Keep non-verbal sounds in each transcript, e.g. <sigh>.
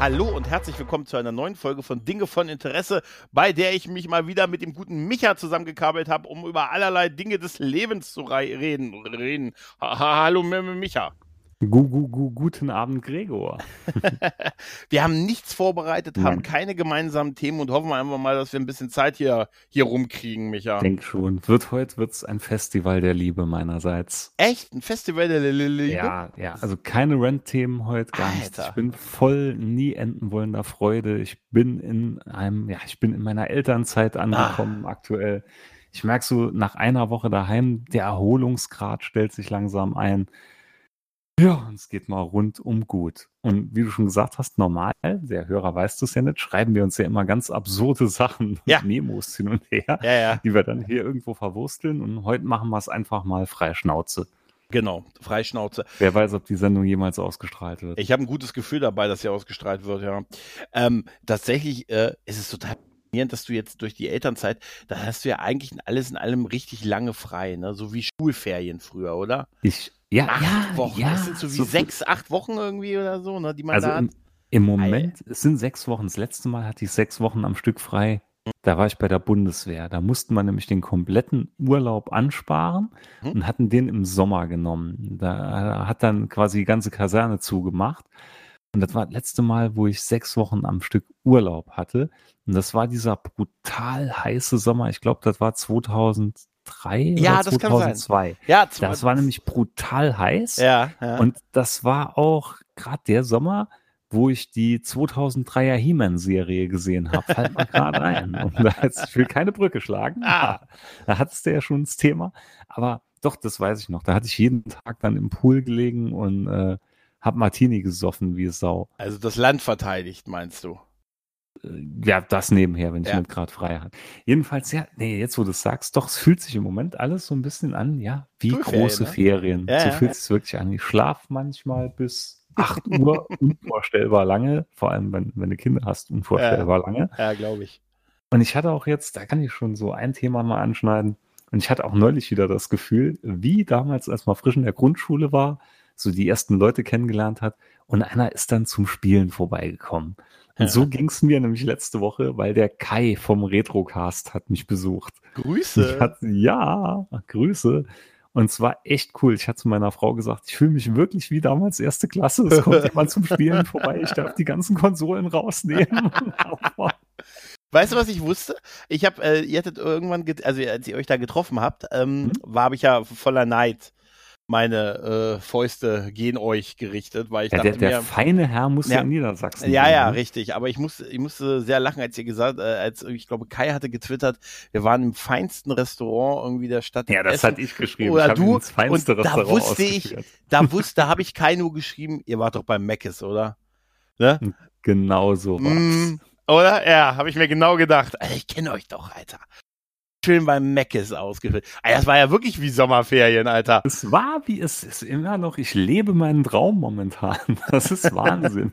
Hallo und herzlich willkommen zu einer neuen Folge von Dinge von Interesse, bei der ich mich mal wieder mit dem guten Micha zusammengekabelt habe, um über allerlei Dinge des Lebens zu reden. reden. Ha Hallo Micha. Gu, gu, gu, guten Abend, Gregor. <laughs> wir haben nichts vorbereitet, haben Nein. keine gemeinsamen Themen und hoffen einfach mal, dass wir ein bisschen Zeit hier, hier rumkriegen, Micha. Denk schon. Wird heute wird's ein Festival der Liebe meinerseits. Echt? Ein Festival der Liebe? Ja, ja. Also keine Rent-Themen heute, gar nicht. Ich bin voll nie enden wollender Freude. Ich bin in einem, ja, ich bin in meiner Elternzeit angekommen ah. aktuell. Ich merke so, nach einer Woche daheim, der Erholungsgrad stellt sich langsam ein. Ja, und es geht mal rundum gut. Und wie du schon gesagt hast, normal, der Hörer weiß das ja nicht, schreiben wir uns ja immer ganz absurde Sachen, ja. Memos hin und her, ja, ja. die wir dann hier irgendwo verwursteln. Und heute machen wir es einfach mal frei Schnauze. Genau, Freischnauze. Wer weiß, ob die Sendung jemals ausgestrahlt wird. Ich habe ein gutes Gefühl dabei, dass sie ausgestrahlt wird, ja. Ähm, tatsächlich äh, ist es total dass du jetzt durch die Elternzeit, da hast du ja eigentlich alles in allem richtig lange frei, ne? So wie Schulferien früher, oder? Ich ja, acht ja, Wochen. Ja, das sind so wie so sechs, acht Wochen irgendwie oder so, ne, die man also da im, im Moment, es sind sechs Wochen. Das letzte Mal hatte ich sechs Wochen am Stück frei. Da war ich bei der Bundeswehr. Da musste man nämlich den kompletten Urlaub ansparen hm. und hatten den im Sommer genommen. Da hat dann quasi die ganze Kaserne zugemacht. Und das war das letzte Mal, wo ich sechs Wochen am Stück Urlaub hatte. Und das war dieser brutal heiße Sommer. Ich glaube, das war 2000, 2003 ja, oder 2002. Ja, das war nämlich brutal heiß. Ja, ja. Und das war auch gerade der Sommer, wo ich die 2003er He-Man-Serie gesehen habe. Fällt mir gerade ein. Und da jetzt, ich will keine Brücke schlagen. Ah. Da hattest du ja schon das Thema. Aber doch, das weiß ich noch. Da hatte ich jeden Tag dann im Pool gelegen und äh, hab Martini gesoffen wie Sau. Also das Land verteidigt, meinst du? Äh, ja, das nebenher, wenn ich ja. nicht gerade frei habe. Jedenfalls, ja, nee, jetzt wo du es sagst, doch, es fühlt sich im Moment alles so ein bisschen an, ja, wie Schulferien, große ne? Ferien. Ja, so ja. fühlt es sich wirklich an. Ich schlafe manchmal bis 8 Uhr <laughs> unvorstellbar lange, vor allem wenn, wenn du Kinder hast, unvorstellbar lange. Ja, glaube ich. Und ich hatte auch jetzt, da kann ich schon so ein Thema mal anschneiden. Und ich hatte auch neulich wieder das Gefühl, wie damals, als man frisch in der Grundschule war, so die ersten Leute kennengelernt hat und einer ist dann zum Spielen vorbeigekommen. Und so ging es mir nämlich letzte Woche, weil der Kai vom Retrocast hat mich besucht. Grüße. Hatte, ja, Grüße. Und zwar echt cool. Ich hatte zu meiner Frau gesagt, ich fühle mich wirklich wie damals erste Klasse. Es kommt <laughs> jemand zum Spielen vorbei. Ich darf die ganzen Konsolen rausnehmen. <laughs> Weißt du, was ich wusste? Ich habe, äh, ihr hattet irgendwann, also als ihr euch da getroffen habt, ähm, mhm. war ich ja voller Neid meine äh, Fäuste gegen euch gerichtet, weil ich ja, dachte der, der mir, feine Herr muss ja, in Niedersachsen. Ja, sein, ja, ne? richtig. Aber ich musste, ich musste sehr lachen, als ihr gesagt, äh, als ich glaube Kai hatte getwittert, wir waren im feinsten Restaurant irgendwie der Stadt. Ja, das hatte ich geschrieben. Oder ich du. Das feinste und da wusste ich, da wusste, da habe ich Kai nur geschrieben, ihr wart doch beim Meckes, oder? Ne? Genau so war's. Mm, oder? Ja, habe ich mir genau gedacht. Alter, ich kenne euch doch, Alter schön beim Meckes ausgefüllt. Das war ja wirklich wie Sommerferien, Alter. Es war wie es ist immer noch. Ich lebe meinen Traum momentan. <laughs> Das ist Wahnsinn.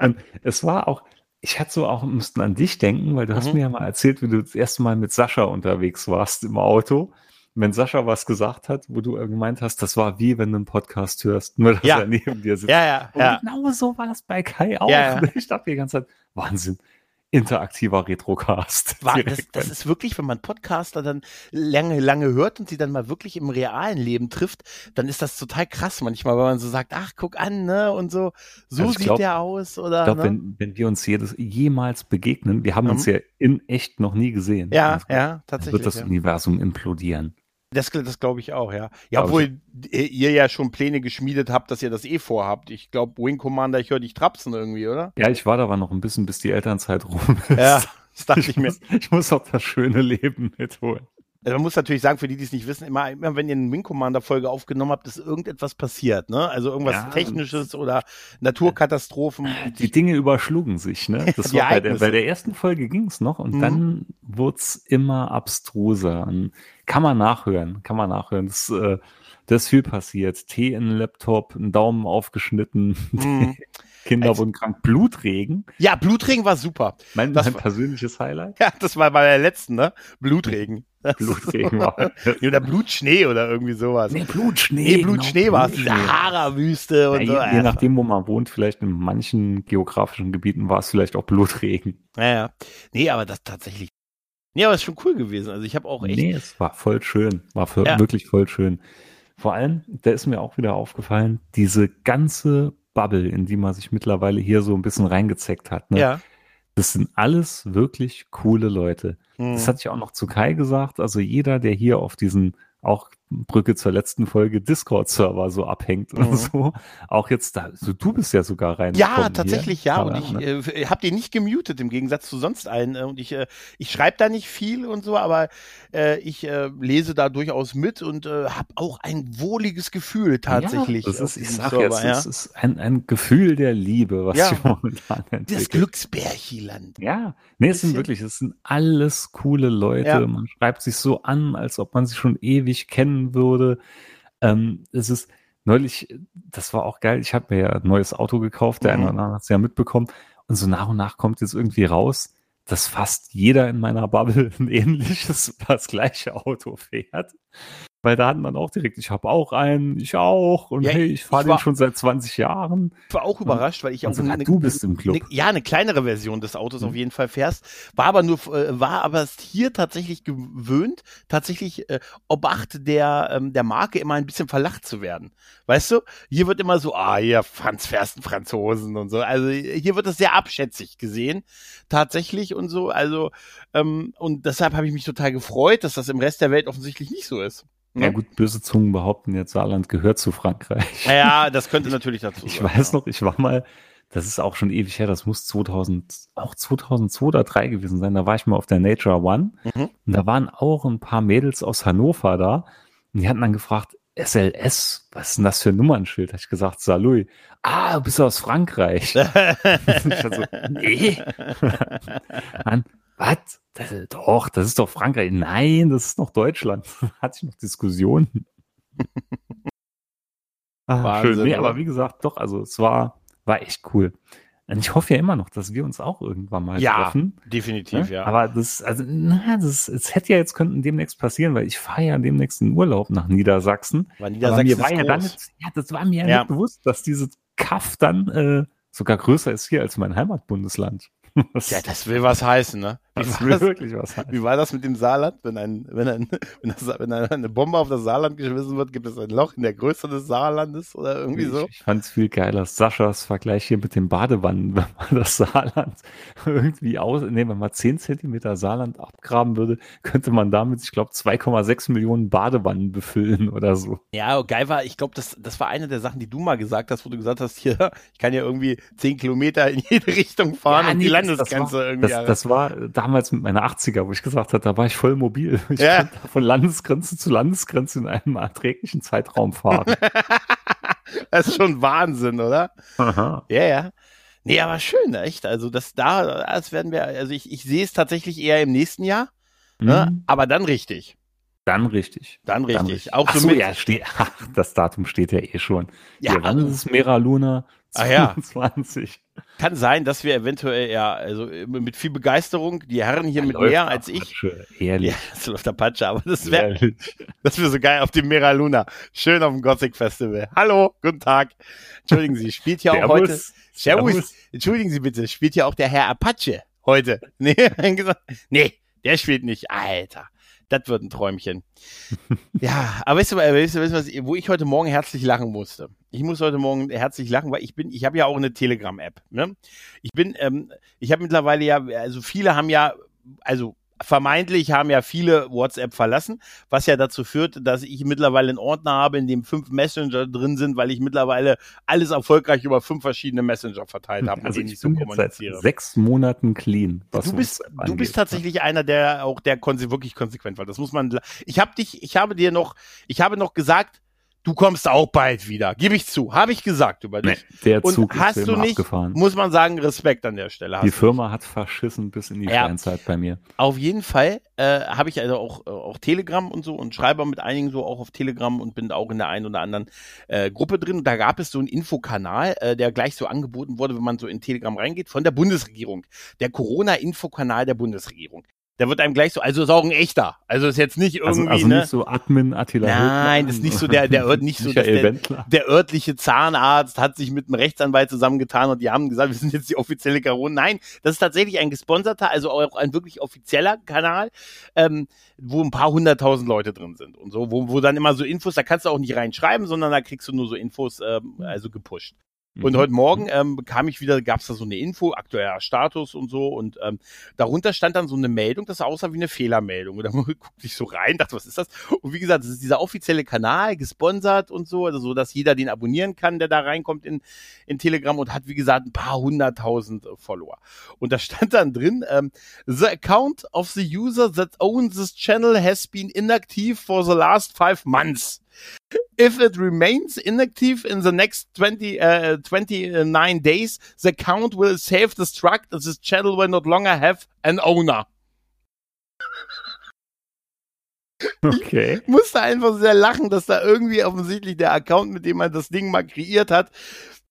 Und es war auch, ich hatte so auch, müssten an dich denken, weil du mhm. hast mir ja mal erzählt, wie du das erste Mal mit Sascha unterwegs warst im Auto. Wenn Sascha was gesagt hat, wo du gemeint hast, das war wie wenn du einen Podcast hörst, nur dass ja. er neben dir sitzt. Ja, ja, Und ja. genau so war das bei Kai auch. Ja, ja. Ich dachte die ganze Zeit, Wahnsinn interaktiver Retrocast. Das, das ist wirklich, wenn man Podcaster dann lange, lange hört und sie dann mal wirklich im realen Leben trifft, dann ist das total krass manchmal, weil man so sagt, ach, guck an, ne, und so, so Also sieht glaub- der aus, oder? Ich glaube, ne? wenn, wenn wir uns jedes, jemals begegnen, wir haben Mhm. uns ja in echt noch nie gesehen. ja, Also, ja, tatsächlich. wird das ja. Universum implodieren. Das, das glaube ich auch, ja. Ja, Glaub obwohl ihr ja schon Pläne geschmiedet habt, dass ihr das eh vorhabt. Ich glaube, Wing Commander, ich höre dich trapsen irgendwie, oder? Ja, ich war da aber noch ein bisschen, bis die Elternzeit rum ist. Ja, das dachte ich mir. muss, ich muss auch das schöne Leben mitholen. Also man muss natürlich sagen, für die, die es nicht wissen, immer, immer wenn ihr eine Wing Commander Folge aufgenommen habt, ist irgendetwas passiert, ne? Also irgendwas Ja. Technisches oder Naturkatastrophen. Die Dinge überschlugen sich, ne? <laughs> Das war bei der, bei der ersten Folge ging's noch und Mhm. dann wurd's immer abstruser. Kann man nachhören, kann man nachhören. Das, äh, das ist viel passiert. Tee in den Laptop, einen Daumen aufgeschnitten, Mhm. <laughs> Kinder wurden krank, Blutregen. Ja, Blutregen war super. Mein, mein war- persönliches Highlight. Ja, das war bei der letzten, ne? Blutregen. <laughs> Blutregen war. <laughs> oder Blutschnee oder irgendwie sowas. Nee, Blutschnee. Nee, Blutschnee war es. Sahara-Wüste Ja, und so. je, je nachdem, wo man wohnt, vielleicht in manchen geografischen Gebieten war es vielleicht auch Blutregen. Ja, ja. Nee, aber das tatsächlich. Nee, aber es ist schon cool gewesen. Also ich habe auch echt. Nee, es war voll schön. War voll, Ja. wirklich voll schön. Vor allem, da ist mir auch wieder aufgefallen, diese ganze Bubble, in die man sich mittlerweile hier so ein bisschen reingezeckt hat. Ne? Ja. Das sind alles wirklich coole Leute. Hm. Das hatte ich auch noch zu Kai gesagt. Also jeder, der hier auf diesen auch Brücke zur letzten Folge Discord-Server so abhängt Mhm. oder so, auch jetzt da, so, du bist ja sogar rein. Ja, tatsächlich ja. Und ich Ahnung, äh, habe den nicht gemutet im Gegensatz zu sonst allen. äh, Und ich, äh, ich schreibe da nicht viel und so, aber äh, ich äh, lese da durchaus mit und äh, habe auch ein wohliges Gefühl tatsächlich. Ja, das ist, ich sag Server, jetzt, ja. es ist ein, ein Gefühl der Liebe, was Ja. momentan Das entwickelt. Glücksbärchiland. Ja, nee, es sind wirklich, es sind alles coole Leute. Ja. Man schreibt sich so an, als ob man sie schon ewig kennen würde. Ähm, es ist neulich, das war auch geil. Ich habe mir ja ein neues Auto gekauft, der Mhm. eine oder andere hat es ja mitbekommen. Und so nach und nach kommt jetzt irgendwie raus, dass fast jeder in meiner Bubble <laughs> ein ähnliches, das gleiche Auto fährt. Weil da hat man auch direkt, ich habe auch einen, ich auch. Und Ja, hey, ich fahre den schon seit 20 Jahren. Ich war auch überrascht, weil ich auch sogar eine- du bist im Club. Ne, ja, eine kleinere Version des Autos Mhm. auf jeden Fall fährst. War aber nur, äh, war aber hier tatsächlich gewöhnt, tatsächlich äh, Obacht der, ähm, der Marke immer ein bisschen verlacht zu werden. Weißt du? Hier wird immer so, ah, hier, Franz fährst einen Franzosen und so. Also hier wird es sehr abschätzig gesehen, tatsächlich und so. Also, ähm, und deshalb habe ich mich total gefreut, dass das im Rest der Welt offensichtlich nicht so ist. Ja gut, böse Zungen behaupten jetzt, Saarland gehört zu Frankreich. Naja, das <laughs> könnte natürlich dazu Ich sein. weiß ja. noch, ich war mal, das ist auch schon ewig her, das muss 2000, auch 2002 oder 2003 gewesen sein, da war ich mal auf der Nature One Mhm. und da waren auch ein paar Mädels aus Hannover da und die hatten dann gefragt, SLS, was ist denn das für ein Nummernschild? Habe ich gesagt, Salui. Ah, du bist aus Frankreich. <laughs> <laughs> ich so, nee. An, was? Das, doch, das ist doch Frankreich. Nein, das ist noch Deutschland. <laughs> Hatte ich noch Diskussionen. ah, Wahnsinn, schön. Nee, aber wie gesagt, doch, also es war, war echt cool. Und ich hoffe ja immer noch, dass wir uns auch irgendwann mal Ja, treffen. Definitiv, Ne? ja. Aber das, also, na, das, es hätte ja jetzt könnten demnächst passieren, weil ich fahre ja demnächst in Urlaub nach Niedersachsen. Weil Aber Niedersachsen mir ist war ja dann, ja, das war mir ja Ja. nicht bewusst, dass dieses Kaff dann äh, sogar größer ist hier als mein Heimatbundesland. Ja, das will was heißen, ne? Wie das will das, wirklich was heißen. wie war das mit dem Saarland? Wenn, ein, wenn, ein, <laughs> wenn, das, wenn eine Bombe auf das Saarland geschmissen wird, gibt es ein Loch in der Größe des Saarlandes oder irgendwie so? Ich, ich fand es viel geiler. Saschas Vergleich hier mit den Badewannen, <laughs> wenn man das Saarland irgendwie aus, nee, wenn man 10 Zentimeter Saarland abgraben würde, könnte man damit, ich glaube, 2,6 Millionen Badewannen befüllen oder so. Ja, geil war, ich glaube, das, das war eine der Sachen, die du mal gesagt hast, wo du gesagt hast, hier, <laughs> ich kann ja irgendwie 10 Kilometer in jede Richtung fahren Ja, und nee, die das- das war, irgendwie. Das, das war damals mit meiner 80er, wo ich gesagt habe, da war ich voll mobil. <laughs> Ich Ja. konnte von Landesgrenze zu Landesgrenze in einem erträglichen Zeitraum fahren. <laughs> das ist schon Wahnsinn, oder? Aha. Ja, ja. Nee, aber schön, echt. Also das da, das werden wir, also ich, ich sehe es tatsächlich eher im nächsten Jahr, ne? Mhm. aber dann richtig. Dann richtig. Dann richtig. Dann richtig. Auch Ach so mit, ja, steht, <laughs> ach, das Datum steht ja eh schon. Ja, Ja, wann ist es Mera Luna? Ah, ja. 22. kann sein, dass wir eventuell ja, also äh, mit viel Begeisterung, die Herren hier mit Läuft mehr als ich. Apache, Ehrlich. Ja, das läuft der Patsche, aber das wäre das wär so geil auf dem Mera Luna. Schön auf dem Gothic Festival. Hallo, guten Tag. Entschuldigen Sie, spielt ja auch heute. Servus. Entschuldigen Sie bitte, spielt ja auch der Herr Apache heute. <laughs> Nee, nee, der spielt nicht. Alter, das wird ein Träumchen. <laughs> ja, aber weißt du, weißt du, weißt du wo ich heute Morgen herzlich lachen musste? Ich muss heute Morgen herzlich lachen, weil ich bin, ich habe ja auch eine Telegram-App. Ne? Ich bin, ähm, ich habe mittlerweile ja, also viele haben ja, also vermeintlich haben ja viele WhatsApp verlassen, was ja dazu führt, dass ich mittlerweile einen Ordner habe, in dem fünf Messenger drin sind, weil ich mittlerweile alles erfolgreich über fünf verschiedene Messenger verteilt habe, also mit denen ich so kommuniziere. Seit sechs Monaten clean. Du bist, du bist tatsächlich einer, der auch der konse wirklich konsequent war. Das muss man. Ich habe dich, ich habe dir noch, ich habe noch gesagt, du kommst auch bald wieder. Gebe ich zu. Habe ich gesagt über dich. Nee, der Zug Und hast ist du nicht, abgefahren. muss man sagen, Respekt an der Stelle. Die Firma hat verschissen bis in die ja. Steinzeit bei mir. Auf jeden Fall äh, habe ich also auch, äh, auch Telegram und so und schreibe mit einigen so auch auf Telegram und bin auch in der einen oder anderen äh, Gruppe drin. Und da gab es so einen Infokanal, äh, der gleich so angeboten wurde, wenn man so in Telegram reingeht, von der Bundesregierung. Der Corona-Infokanal der Bundesregierung der wird einem gleich so, also ist auch ein echter. Also ist jetzt nicht also, irgendwie, also, also ne? nicht so Admin Attila Nein, das ist nicht so der, der, nicht so, der, der örtliche Zahnarzt hat sich mit einem Rechtsanwalt zusammengetan und die haben gesagt, wir sind jetzt die offizielle Corona. Nein, das ist tatsächlich ein gesponserter, also auch ein wirklich offizieller Kanal, ähm, wo ein paar hunderttausend Leute drin sind und so, wo, wo dann immer so Infos, da kannst du auch nicht reinschreiben, sondern da kriegst du nur so Infos, ähm, also gepusht. Und mhm. heute Morgen ähm, bekam ich wieder, gab es da so eine Info, aktueller Status und so. Und ähm, darunter stand dann so eine Meldung, das aussah wie eine Fehlermeldung. Und da <laughs> guckte ich so rein, dachte, was ist das? Und wie gesagt, das ist dieser offizielle Kanal, gesponsert und so, also so, dass jeder den abonnieren kann, der da reinkommt in, in Telegram und hat, wie gesagt, ein paar hunderttausend äh, Follower. Und da stand dann drin, ähm, the account of the user that owns this channel has been inactive for the last five months. If it remains inactive in the next 20, uh, 29 days, the account will self-destruct as this channel will not longer have an owner. Okay. Ich musste einfach sehr lachen, dass da irgendwie offensichtlich der Account, mit dem man das Ding mal kreiert hat,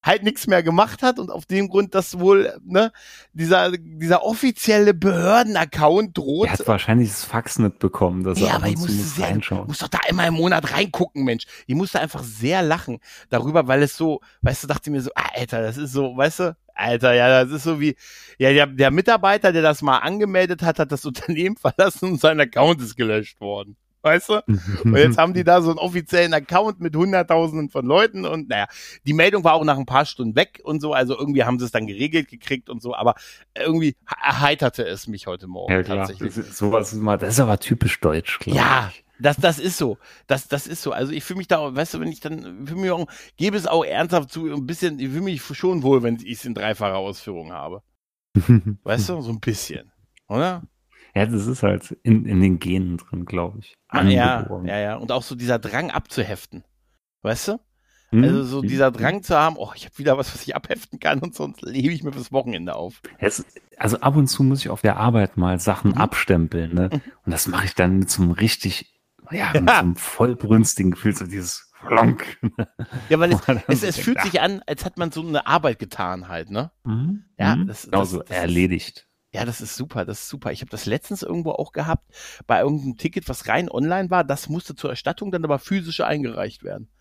halt nichts mehr gemacht hat und auf dem Grund, dass wohl ne, dieser, dieser offizielle Behörden-Account droht. Er hat wahrscheinlich das Fax nicht bekommen, dass ja, er aber ich musste sehr, reinschauen. muss doch da immer im Monat reingucken, Mensch. Ich musste einfach sehr lachen darüber, weil es so, weißt du, dachte mir so, ah, Alter, das ist so, weißt du, Alter, ja, das ist so wie, ja, der, der Mitarbeiter, der das mal angemeldet hat, hat das <laughs> Unternehmen verlassen und sein Account ist gelöscht worden weißt du? <laughs> Und jetzt haben die da so einen offiziellen Account mit Hunderttausenden von Leuten und naja, die Meldung war auch nach ein paar Stunden weg und so, also irgendwie haben sie es dann geregelt gekriegt und so, aber irgendwie erheiterte es mich heute Morgen ja, klar. tatsächlich. Das ist, sowas ist mal, das ist aber typisch deutsch, glaube Ja. Das, das ist so. Das, das ist so. Also ich fühle mich da, weißt du, wenn ich dann, fühle mich auch, gebe es auch ernsthaft zu, ein bisschen, ich fühle mich schon wohl, wenn ich es in dreifacher Ausführung habe. <laughs> weißt du, so ein bisschen. Oder? Ja, das ist halt in, in den Genen drin, glaube ich. Ah, ja, ja, ja. Und auch so dieser Drang abzuheften. Weißt du? Mhm. Also so dieser Drang zu haben, oh, ich habe wieder was, was ich abheften kann und sonst lebe ich mir fürs Wochenende auf. Es, also ab und zu muss ich auf der Arbeit mal Sachen mhm. abstempeln, ne? Mhm. Und das mache ich dann mit so einem richtig, ja, <laughs> mit ja. so einem vollbrünstigen Gefühl, so dieses Flonk. Ja, weil es, <laughs> es, es fühlt sich an, als hat man so eine Arbeit getan halt, ne? Mhm. Ja, mhm. das, genau das, so erledigt. Ja, das ist super, das ist super. Ich habe das letztens irgendwo auch gehabt, bei irgendeinem Ticket, was rein online war, das musste zur Erstattung dann aber physisch eingereicht werden. <laughs>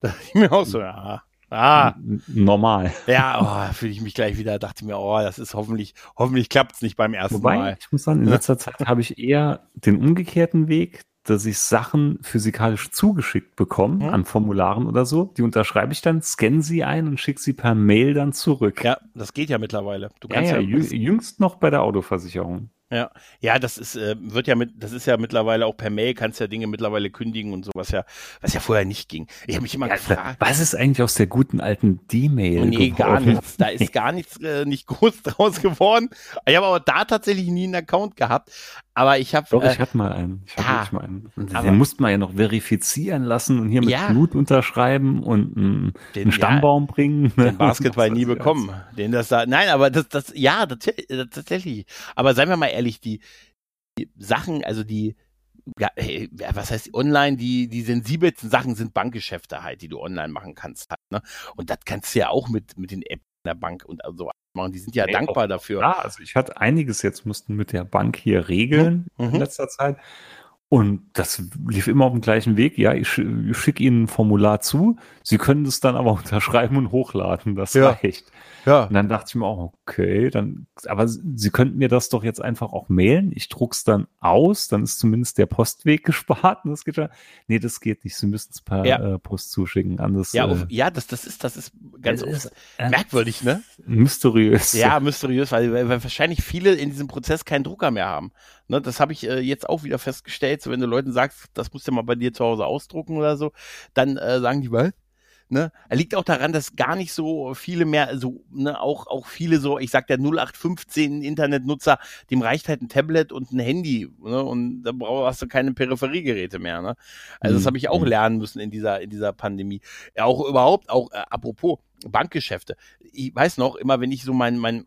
Da dachte ich mir auch so, ja, Ah. Normal. Ja, oh, fühle ich mich gleich wieder, dachte mir, oh, das ist hoffentlich, hoffentlich klappt es nicht beim ersten Wobei, Mal. Ich muss sagen, in letzter Zeit habe ich eher den umgekehrten Weg, dass ich Sachen physikalisch zugeschickt bekomme mhm. an Formularen oder so. Die unterschreibe ich dann, scanne sie ein und schicke sie per Mail dann zurück. Ja, das geht ja mittlerweile. Du kannst ja, ja, ja jüngst noch bei der Autoversicherung. Ja, ja, das ist äh, wird ja mit, das ist ja mittlerweile auch per Mail kannst ja Dinge mittlerweile kündigen und so was ja, was ja vorher nicht ging. Ich habe mich immer ja, gefragt, was ist eigentlich aus der guten alten D-Mail? Nee, geworden? gar nichts. Da <laughs> ist gar nichts äh, nicht groß draus geworden. Ich habe aber da tatsächlich nie einen Account gehabt. Aber ich habe. Doch, äh, ich hatte mal einen. Ich hatte ja, mal einen. Den musste man ja noch verifizieren lassen und hier mit ja, Blut unterschreiben und einen, den, einen Stammbaum ja, bringen. Den <laughs> Basketball nie bekommen. Den das da. Nein, aber das, das, ja, das, tatsächlich. Aber seien wir mal ehrlich, die, die Sachen, also die, ja, hey, was heißt online, die, die sensibelsten Sachen sind Bankgeschäfte halt, die du online machen kannst. Halt, ne? Und das kannst du ja auch mit, mit den Apps der Bank und so machen. Die sind ja nee, dankbar auch, dafür. Ja, also ich hatte einiges jetzt mussten mit der Bank hier regeln mhm. in letzter Zeit. Und das lief immer auf dem gleichen Weg. Ja, ich, ich schicke Ihnen ein Formular zu. Sie können es dann aber <laughs> unterschreiben und hochladen. Das ja. reicht. Ja. Und dann dachte ich mir auch, okay, dann, aber Sie könnten mir das doch jetzt einfach auch mailen. Ich druck's dann aus, dann ist zumindest der Postweg <laughs> gespart. Und das geht ja. Nee, das geht nicht. Sie müssen es per ja. äh, Post zuschicken. Anders, ja, auf, äh, ja, das, das ist, das ist ganz ist, äh, merkwürdig, ne? Mysteriös. Ja, mysteriös, weil, weil wahrscheinlich viele in diesem Prozess keinen Drucker mehr haben. Ne, das habe ich äh, jetzt auch wieder festgestellt. So, wenn du Leuten sagst, das musst du mal bei dir zu Hause ausdrucken oder so, dann äh, sagen die, was? Ne? Er liegt auch daran, dass gar nicht so viele mehr, so, ne, auch, auch viele so, ich sag der 0815 Internetnutzer, dem reicht halt ein Tablet und ein Handy, ne? Und da brauchst du keine Peripheriegeräte mehr, ne? Also das Mhm. habe ich auch Mhm. lernen müssen in dieser, in dieser Pandemie. Ja, auch überhaupt, auch äh, apropos Bankgeschäfte. Ich weiß noch, immer wenn ich so mein, mein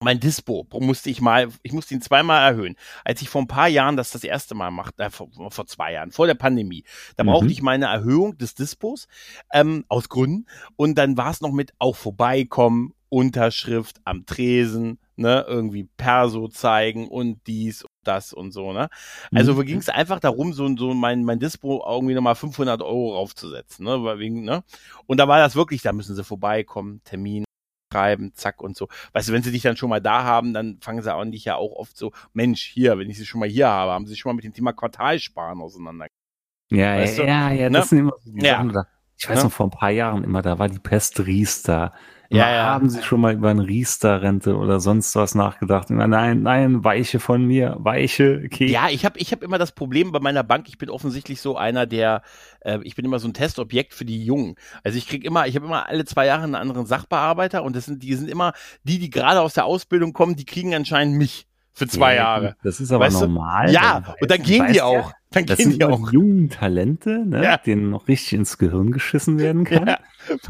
mein Dispo musste ich mal, ich musste ihn zweimal erhöhen. Als ich vor ein paar Jahren das das erste Mal machte, äh, vor, vor zwei Jahren, vor der Pandemie, da Mhm. brauchte ich meine Erhöhung des Dispos ähm, aus Gründen und dann war es noch mit auch vorbeikommen, Unterschrift am Tresen, ne, irgendwie Perso zeigen und dies und das und so, ne. Also Mhm. ging es einfach darum, so, so mein, mein Dispo irgendwie nochmal 500 Euro raufzusetzen, ne, weil wegen, ne. Und da war das wirklich, da müssen sie vorbeikommen, Termin schreiben, zack und so. Weißt du, wenn sie dich dann schon mal da haben, dann fangen sie an dich ja auch oft so, Mensch, hier, wenn ich sie schon mal hier habe, haben sie sich schon mal mit dem Thema Quartalsparen auseinander. Ja, Weißt du? ja, ja, Ne? das sind immer so die Ja. Sachen. Da. Ich weiß Ne? noch, vor ein paar Jahren immer, da war die Pest Riester. Ja, ja. Haben Sie schon mal über eine Riester-Rente oder sonst was nachgedacht? Immer, nein, nein, weiche von mir, weiche, okay. Ja, ich habe ich hab immer das Problem bei meiner Bank, ich bin offensichtlich so einer, der, äh, ich bin immer so ein Testobjekt für die Jungen. Also ich krieg immer, ich habe immer alle zwei Jahre einen anderen Sachbearbeiter und das sind, die sind immer, die, die gerade aus der Ausbildung kommen, die kriegen anscheinend mich für zwei Ja, Jahre. Das ist aber Weißt du? normal. Ja, Dann und dann gehen die ja, auch. Dann Das sind die auch. jungen Talente, ne, Ja. denen noch richtig ins Gehirn geschissen werden <laughs> kann. Ja.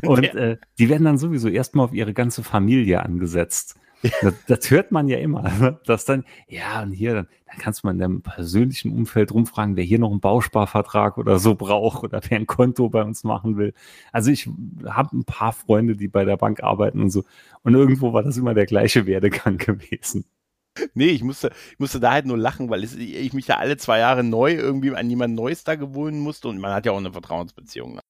Und Ja. äh, die werden dann sowieso erstmal auf ihre ganze Familie angesetzt. Das, das hört man ja immer, ne? dass dann, ja, und hier, dann, dann kannst du mal in deinem persönlichen Umfeld rumfragen, wer hier noch einen Bausparvertrag oder so braucht oder wer ein Konto bei uns machen will. Also ich habe ein paar Freunde, die bei der Bank arbeiten und so. Und irgendwo war das immer der gleiche Werdegang <laughs> gewesen. Nee, ich musste, ich musste da halt nur lachen, weil ich mich da alle zwei Jahre neu irgendwie an jemand Neues da gewöhnen musste und man hat ja auch eine Vertrauensbeziehung.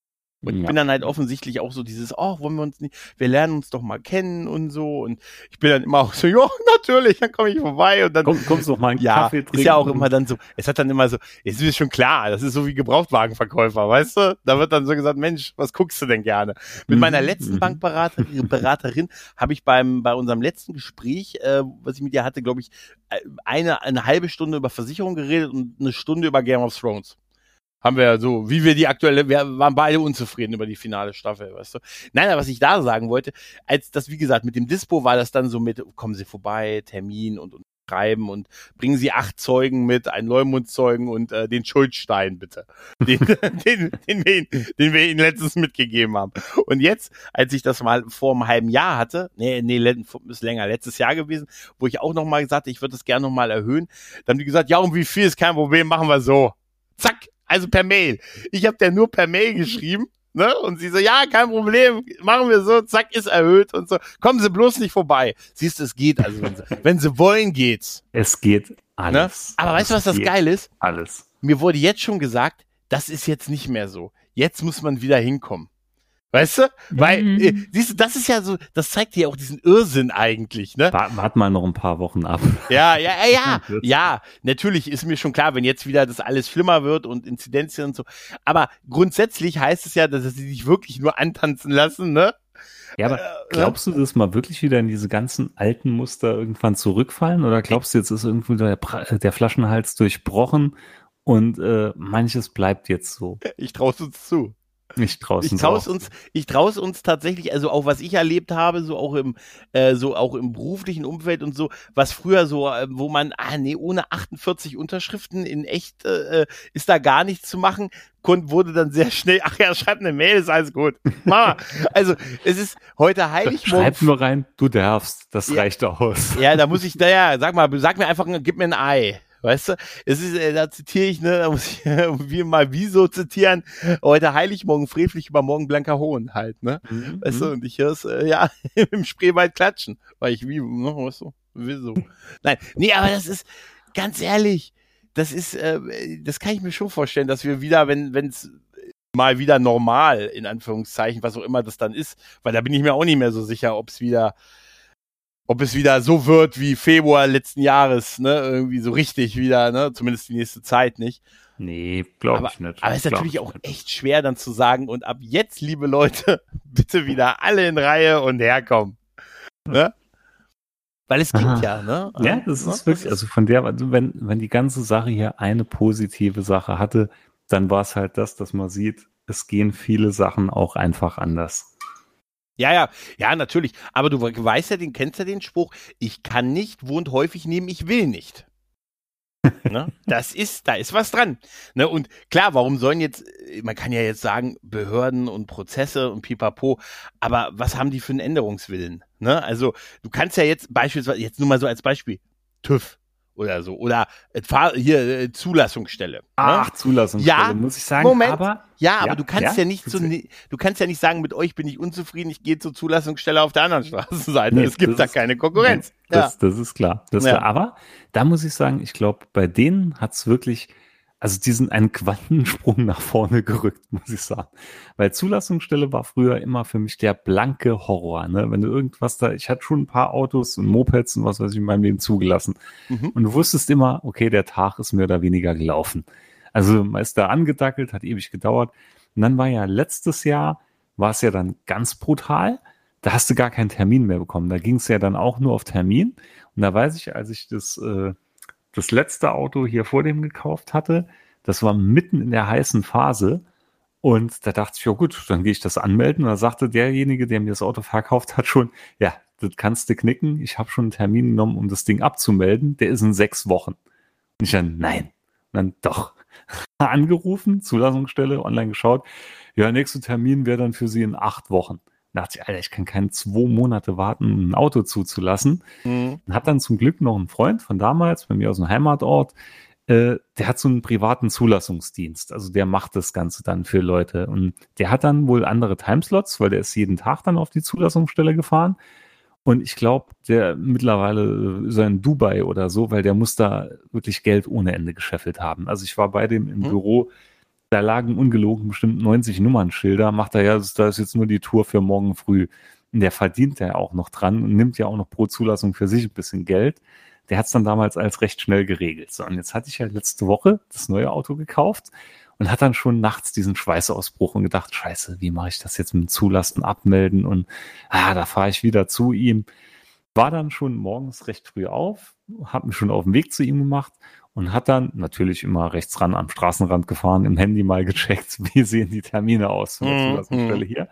Und ich Ja. bin dann halt offensichtlich auch so dieses, oh, wollen wir uns nicht, wir lernen uns doch mal kennen und so. Und ich bin dann immer auch so, <laughs> ja, natürlich, dann komme ich vorbei und dann. Komm, kommst du noch mal einen ja, Kaffee trinken? ist ja auch immer dann so, es hat dann immer so, es ist schon klar, das ist so wie Gebrauchtwagenverkäufer, weißt du? Da wird dann so gesagt, Mensch, was guckst du denn gerne? Mit Mhm, meiner letzten mhm. Bankberaterin <laughs> Beraterin habe ich beim, bei unserem letzten Gespräch, äh, was ich mit ihr hatte, glaube ich, äh, eine, eine halbe Stunde über Versicherung geredet und eine Stunde über Game of Thrones. Haben wir ja so, wie wir die aktuelle, wir waren beide unzufrieden über die finale Staffel, weißt du. Nein, aber was ich da sagen wollte, als das, wie gesagt, mit dem Dispo war das dann so mit, kommen Sie vorbei, Termin und, und schreiben und bringen Sie acht Zeugen mit, einen Leumundzeugen und äh, den Schuldstein bitte, <laughs> den, den, den, wir Ihnen, den wir Ihnen letztens mitgegeben haben. Und jetzt, als ich das mal vor einem halben Jahr hatte, nee, nee, ist länger, letztes Jahr gewesen, wo ich auch nochmal gesagt ich würde das gerne nochmal erhöhen, dann haben die gesagt, ja, um wie viel ist kein Problem, machen wir so. Zack, also per Mail. Ich habe der nur per Mail geschrieben. Ne? Und sie so, ja, kein Problem, machen wir so, zack, ist erhöht und so. Kommen Sie bloß nicht vorbei. Siehst du, es geht. Also, wenn Sie, wenn Sie wollen, geht's. Es geht Ne? alles. Aber weißt du, was das geil ist? Alles. Mir wurde jetzt schon gesagt, das ist jetzt nicht mehr so. Jetzt muss man wieder hinkommen. Weißt du? Weil, Mhm. äh, siehst du, das ist ja so, das zeigt dir ja auch diesen Irrsinn eigentlich, ne? Wart, wart mal noch ein paar Wochen ab. <laughs> Ja, ja, ja, ja, <laughs> ja, natürlich ist mir schon klar, wenn jetzt wieder das alles schlimmer wird und Inzidenzien und so. Aber grundsätzlich heißt es ja, dass sie sich wirklich nur antanzen lassen, ne? Ja, aber Äh, glaubst du, dass mal wirklich wieder in diese ganzen alten Muster irgendwann zurückfallen? Oder glaubst du, jetzt ist irgendwo der, Pra- der Flaschenhals durchbrochen und äh, manches bleibt jetzt so? Ich traue uns zu. Nicht draußen. Ich traue uns, ich traue uns tatsächlich, also auch was ich erlebt habe, so auch im, äh, so auch im beruflichen Umfeld und so, was früher so, äh, wo man, ah nee, ohne 48 Unterschriften in echt äh, ist da gar nichts zu machen, wurde dann sehr schnell, ach ja, schreib eine Mail, ist alles gut. Mama. Also es ist heute Heiligmorgen. Schreib nur rein, du darfst. Das Ja. reicht aus. Ja, da muss ich, naja, sag mal, sag mir einfach, gib mir ein Ei. Weißt du, es ist, äh, da zitiere ich, ne, da muss ich <laughs> wie mal wieso zitieren, heute heilig, morgen frevlich, übermorgen blanker Hohn halt, ne? Mhm. Weißt du, und ich höre es, äh, ja, <laughs> im Spreewald klatschen, weil ich wie, ne, weißt du, wieso? Nein, nee, aber das ist, ganz ehrlich, das ist, äh, das kann ich mir schon vorstellen, dass wir wieder, wenn es mal wieder normal, in Anführungszeichen, was auch immer das dann ist, weil da bin ich mir auch nicht mehr so sicher, ob es wieder, ob es wieder so wird wie Februar letzten Jahres, ne, irgendwie so richtig wieder, ne, zumindest die nächste Zeit nicht. Nee, glaube ich nicht. Aber es ist natürlich ich auch nicht. echt schwer dann zu sagen und ab jetzt, liebe Leute, <laughs> bitte wieder alle in Reihe und herkommen. Ne? Weil es gibt ja, ne? Ja, das ist wirklich, also von der, also wenn, wenn die ganze Sache hier eine positive Sache hatte, dann war es halt das, dass man sieht, es gehen viele Sachen auch einfach anders. Ja, ja, ja, natürlich. Aber du weißt ja, den kennst ja den Spruch, ich kann nicht, wohnt häufig neben, ich will nicht. <laughs> ne? Das ist, da ist was dran. Ne? Und klar, warum sollen jetzt, man kann ja jetzt sagen, Behörden und Prozesse und pipapo, aber was haben die für einen Änderungswillen? Ne? Also, du kannst ja jetzt beispielsweise, jetzt nur mal so als Beispiel, TÜV oder so. Oder äh, hier äh, Zulassungsstelle. Ne? Ach, ne? Zulassungsstelle, ja, muss ich sagen. Moment. Aber, ja, aber ja, du kannst ja, ja nicht so, du kannst ja nicht sagen, mit euch bin ich unzufrieden, ich gehe zur Zulassungsstelle auf der anderen Straßenseite. Nee, es gibt da ist, keine Konkurrenz. Nee, das, das, ist klar. Das ja. aber da muss ich sagen, ich glaube, bei denen hat's wirklich also die sind einen Quantensprung nach vorne gerückt, <laughs> muss ich sagen. Weil Zulassungsstelle war früher immer für mich der blanke Horror. Ne? Wenn du irgendwas da, ich hatte schon ein paar Autos und Mopeds und was weiß ich in meinem Leben zugelassen. Mhm. Und du wusstest immer, okay, der Tag ist mehr oder weniger gelaufen. Also man ist da angedackelt, hat ewig gedauert. Und dann war ja letztes Jahr, war es ja dann ganz brutal. Da hast du gar keinen Termin mehr bekommen. Da ging es ja dann auch nur auf Termin. Und da weiß ich, als ich das äh, das letzte Auto hier vor dem gekauft hatte. Das war mitten in der heißen Phase. Und da dachte ich, ja gut, dann gehe ich das anmelden. Und da sagte derjenige, der mir das Auto verkauft hat, schon, ja, das kannst du knicken. Ich habe schon einen Termin genommen, um das Ding abzumelden. Der ist in sechs Wochen. Und ich dann, nein. Und dann doch. <laughs> Angerufen, Zulassungsstelle, online geschaut. Ja, nächster Termin wäre dann für Sie in acht Wochen. Da dachte ich, Alter, ich kann keine zwei Monate warten, um ein Auto zuzulassen. Mhm. Und hat dann zum Glück noch einen Freund von damals, bei mir aus dem Heimatort, äh, der hat so einen privaten Zulassungsdienst. Also der macht das Ganze dann für Leute. Und der hat dann wohl andere Timeslots, weil der ist jeden Tag dann auf die Zulassungsstelle gefahren. Und ich glaube, der mittlerweile ist er in Dubai oder so, weil der muss da wirklich Geld ohne Ende gescheffelt haben. Also ich war bei dem im mhm. Büro, da lagen ungelogen bestimmt 90 Nummernschilder, macht er ja, da ist jetzt nur die Tour für morgen früh. Der verdient ja auch noch dran und nimmt ja auch noch pro Zulassung für sich ein bisschen Geld. Der hat es dann damals als recht schnell geregelt. So, und jetzt hatte ich ja letzte Woche das neue Auto gekauft und hat dann schon nachts diesen Schweißausbruch und gedacht, scheiße, wie mache ich das jetzt mit dem Zulassen abmelden? Und ah, da fahre ich wieder zu ihm. War dann schon morgens recht früh auf, habe mich schon auf den Weg zu ihm gemacht und hat dann natürlich immer rechts ran am Straßenrand gefahren, im Handy mal gecheckt, <laughs> wie sehen die Termine aus von der mhm, Zulassungsstelle mhm. hier.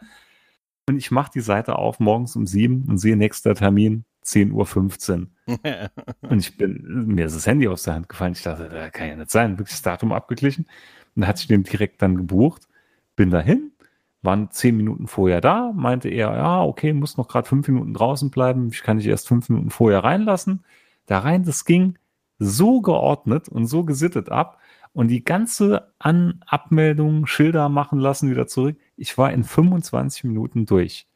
Und ich mache die Seite auf morgens um sieben und sehe nächster Termin 10.15 Uhr. <laughs> und ich bin, mir ist das Handy aus der Hand gefallen. Ich dachte, das kann ja nicht sein. Wirklich das Datum abgeglichen. Und da hatte ich den direkt dann gebucht. Bin dahin, waren zehn Minuten vorher da, meinte er, ja, okay, muss noch gerade fünf Minuten draußen bleiben. Ich kann dich erst fünf Minuten vorher reinlassen. Da rein, das ging so geordnet und so gesittet ab und die ganze An Abmeldung, Schilder machen lassen, wieder zurück. Ich war in 25 Minuten durch.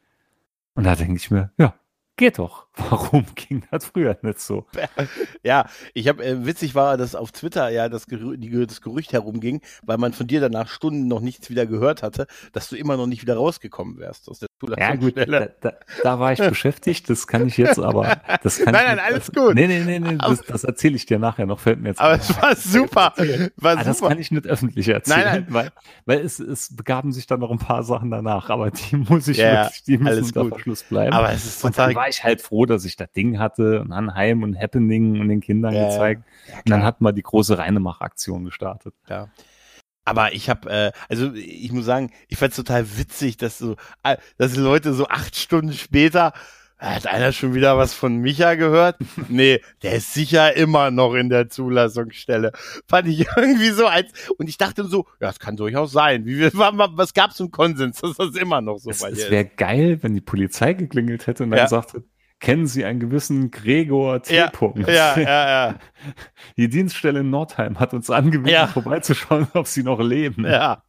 Und da denke ich mir, ja, Geht doch. <laughs> Warum ging das früher nicht so? <laughs> Ja, ich habe äh, witzig war, dass auf Twitter ja das, Gerü die, das Gerücht herumging, weil man von dir danach Stunden noch nichts wieder gehört hatte, dass du immer noch nicht wieder rausgekommen wärst aus der Ja gut, da, da, da, war ich beschäftigt, das kann ich jetzt aber. Das kann <laughs> nein, nein, alles gut. Nee, nee, nee, nee das, das erzähle ich dir nachher noch, fällt mir jetzt Aber es war super. <laughs> War ah, super. Das kann ich nicht öffentlich erzählen, nein, nein. weil, weil es, es begaben sich dann noch ein paar Sachen danach, aber die <laughs> muss ich ja, wirklich, die müssen unter Verschluss bleiben. Aber es ist total war ich halt froh, dass ich das Ding hatte und Anheim und Happening und den Kindern ja, gezeigt. Ja, und dann hat man die große Reinemach-Aktion gestartet. Ja. Aber ich habe, äh, also ich muss sagen, ich fand es total witzig, dass so, äh, dass Leute so acht Stunden später hat einer schon wieder was von Micha gehört? <laughs> Nee, der ist sicher immer noch in der Zulassungsstelle. Fand ich irgendwie so als, und ich dachte so, ja, das kann durchaus sein. Wie, was gab's zum Konsens, dass das immer noch so es, bei dir Es wäre geil, wenn die Polizei geklingelt hätte und dann ja. sagte, kennen Sie einen gewissen Gregor T. Ja, ja, ja, ja. <laughs> Die Dienststelle in Nordheim hat uns angewiesen, ja. vorbeizuschauen, <laughs> ob sie noch leben. Ja.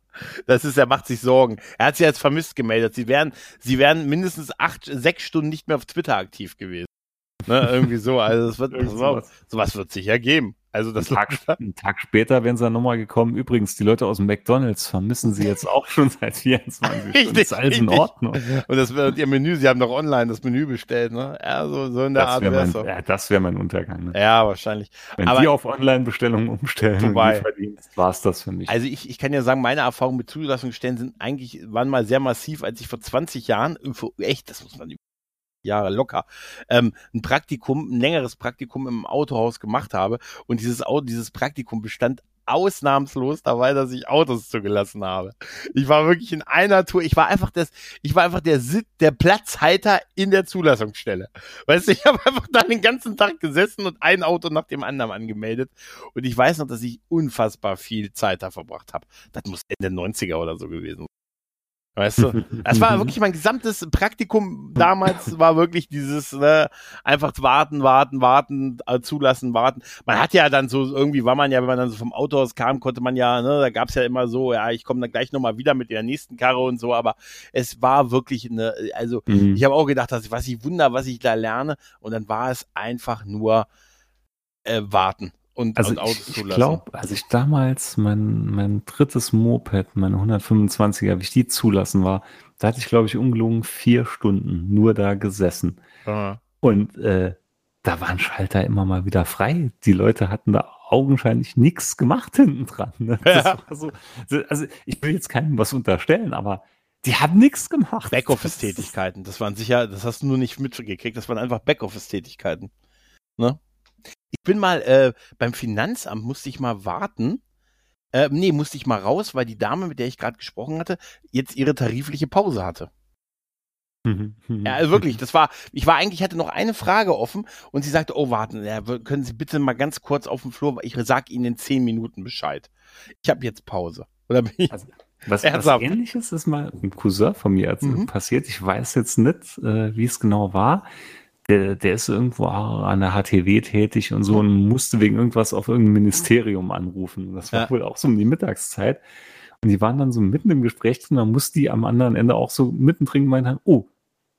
Das ist, er macht sich Sorgen. Er hat sie als vermisst gemeldet. Sie wären, sie wären mindestens acht, sechs Stunden nicht mehr auf Twitter aktiv gewesen. Ne, irgendwie so. Also es wird, <laughs> sowas. sowas wird sicher geben. Also das ein Tag, einen Tag später wären sie dann nochmal gekommen. Übrigens, die Leute aus dem McDonalds vermissen sie jetzt auch schon seit 24 <laughs> Stunden. Richtig, ist alles in Ordnung. Und das wird ihr Menü, sie haben doch online das Menü bestellt, ne? Ja, so, so in der das Art wäre mein, ja, das wäre mein Untergang. Ne? Ja, wahrscheinlich. Wenn Aber, die auf Online-Bestellungen umstellen wobei, war es das für mich. Also ich, ich kann ja sagen, meine Erfahrungen mit Zulassungsstellen sind eigentlich, waren mal sehr massiv, als ich vor 20 Jahren, echt, das muss man Jahre locker, ähm, ein Praktikum, ein längeres Praktikum im Autohaus gemacht habe. Und dieses Auto, dieses Praktikum bestand ausnahmslos dabei, dass ich Autos zugelassen habe. Ich war wirklich in einer Tour, ich war einfach das, ich war einfach der Sit, der Platzhalter in der Zulassungsstelle. Weißt du, ich habe einfach da den ganzen Tag gesessen und ein Auto nach dem anderen angemeldet. Und ich weiß noch, dass ich unfassbar viel Zeit da verbracht habe. Das muss Ende 90er oder so gewesen Weißt du? <laughs> Es war wirklich mein gesamtes Praktikum damals war wirklich dieses ne, einfach warten, warten, warten, äh, zulassen, warten. Man hat ja dann so irgendwie war man ja, wenn man dann so vom Auto aus kam, konnte man ja, ne, da gab's ja immer so, ja, ich komme dann gleich nochmal wieder mit der nächsten Karre und so, aber es war wirklich eine, also mhm. ich habe auch gedacht, dass was ich wunder, was ich da lerne und dann war es einfach nur äh, warten und, also und Autos ich, zulassen. Ich glaube, als ich damals mein, mein drittes Moped, meine 125er, wie ich die zulassen war, da hatte ich, glaube ich, ungelogen vier Stunden nur da gesessen. Aha. Und äh, da waren Schalter immer mal wieder frei. Die Leute hatten da augenscheinlich nichts gemacht hinten dran. Ne? <laughs> Ja. So, also ich will jetzt keinem was unterstellen, aber die haben nichts gemacht. Backoffice-Tätigkeiten, das waren sicher, das hast du nur nicht mitgekriegt, das waren einfach Backoffice-Tätigkeiten. Ne? Ich bin mal äh, beim Finanzamt, musste ich mal warten. Äh, nee, musste ich mal raus, weil die Dame, mit der ich gerade gesprochen hatte, jetzt ihre tarifliche Pause hatte. ja, also wirklich, das war, ich war eigentlich, hatte noch eine Frage offen und sie sagte, oh, warten, ja, können Sie bitte mal ganz kurz auf dem Flur, ich sag Ihnen in zehn Minuten Bescheid. Ich habe jetzt Pause. Oder bin ich, also, was, was ähnliches ist mal ein Cousin von mir mhm. passiert. Ich weiß jetzt nicht, äh, wie es genau war der, der ist irgendwo an der HTW tätig und so und musste wegen irgendwas auf irgendein Ministerium anrufen. Das war ja. wohl auch so um die Mittagszeit. Und die waren dann so mitten im Gespräch drin, dann musste die am anderen Ende auch so mittendrin gemeint haben, oh,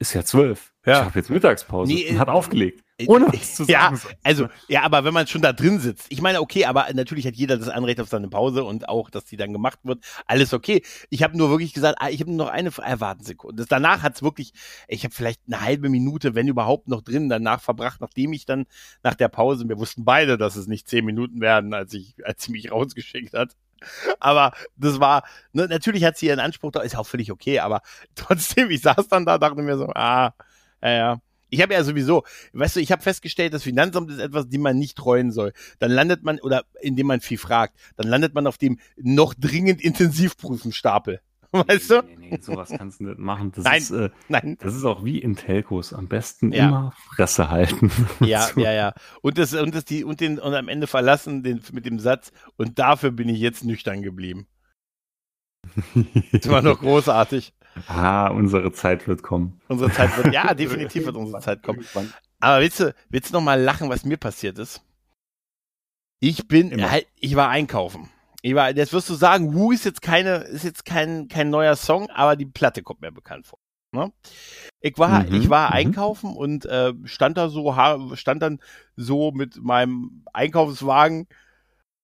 ist ja zwölf. Ja. Ich habe jetzt Mittagspause nee, und hat aufgelegt. Ohne was zu sagen. Ja, also, ja, aber wenn man schon da drin sitzt. Ich meine, okay, aber natürlich hat jeder das Anrecht auf seine Pause und auch, dass die dann gemacht wird. Alles okay. Ich habe nur wirklich gesagt, ah, ich habe nur noch eine Erwartensekunde. danach hat's wirklich, ich habe vielleicht eine halbe Minute, wenn überhaupt noch drin, danach verbracht, nachdem ich dann nach der Pause, wir wussten beide, dass es nicht zehn Minuten werden, als ich, als sie mich rausgeschickt hat. Aber das war, ne, natürlich hat sie ihren Anspruch, da ist auch völlig okay, aber <laughs> trotzdem, ich saß dann da, dachte mir so, ah, ja, ja, ich habe ja sowieso, weißt du, ich habe festgestellt, das Finanzamt ist etwas, dem man nicht treuen soll. Dann landet man, oder indem man viel fragt, dann landet man auf dem noch dringend Intensivprüfenstapel. <laughs> Weißt du? Nee, nee, sowas kannst du nicht machen. Das nein, ist, äh, nein. Das ist auch wie in Telcos. Am besten ja. immer Fresse halten. <laughs> Ja, so. ja, ja. Und das, und das, die, und den, und am Ende verlassen den, mit dem Satz, und dafür bin ich jetzt nüchtern geblieben. das war noch großartig. <laughs> Ah, unsere Zeit wird kommen. Unsere Zeit wird, ja, definitiv wird unsere Zeit kommen. Aber willst du, willst du noch mal lachen, was mir passiert ist? Ich bin, halt, ich war einkaufen. Ich war, jetzt wirst du sagen, Wu ist jetzt keine, ist jetzt kein, kein neuer Song, aber die Platte kommt mir bekannt vor. Ne? Ich war, mhm, ich war mhm. einkaufen und äh, stand da so, stand dann so mit meinem Einkaufswagen,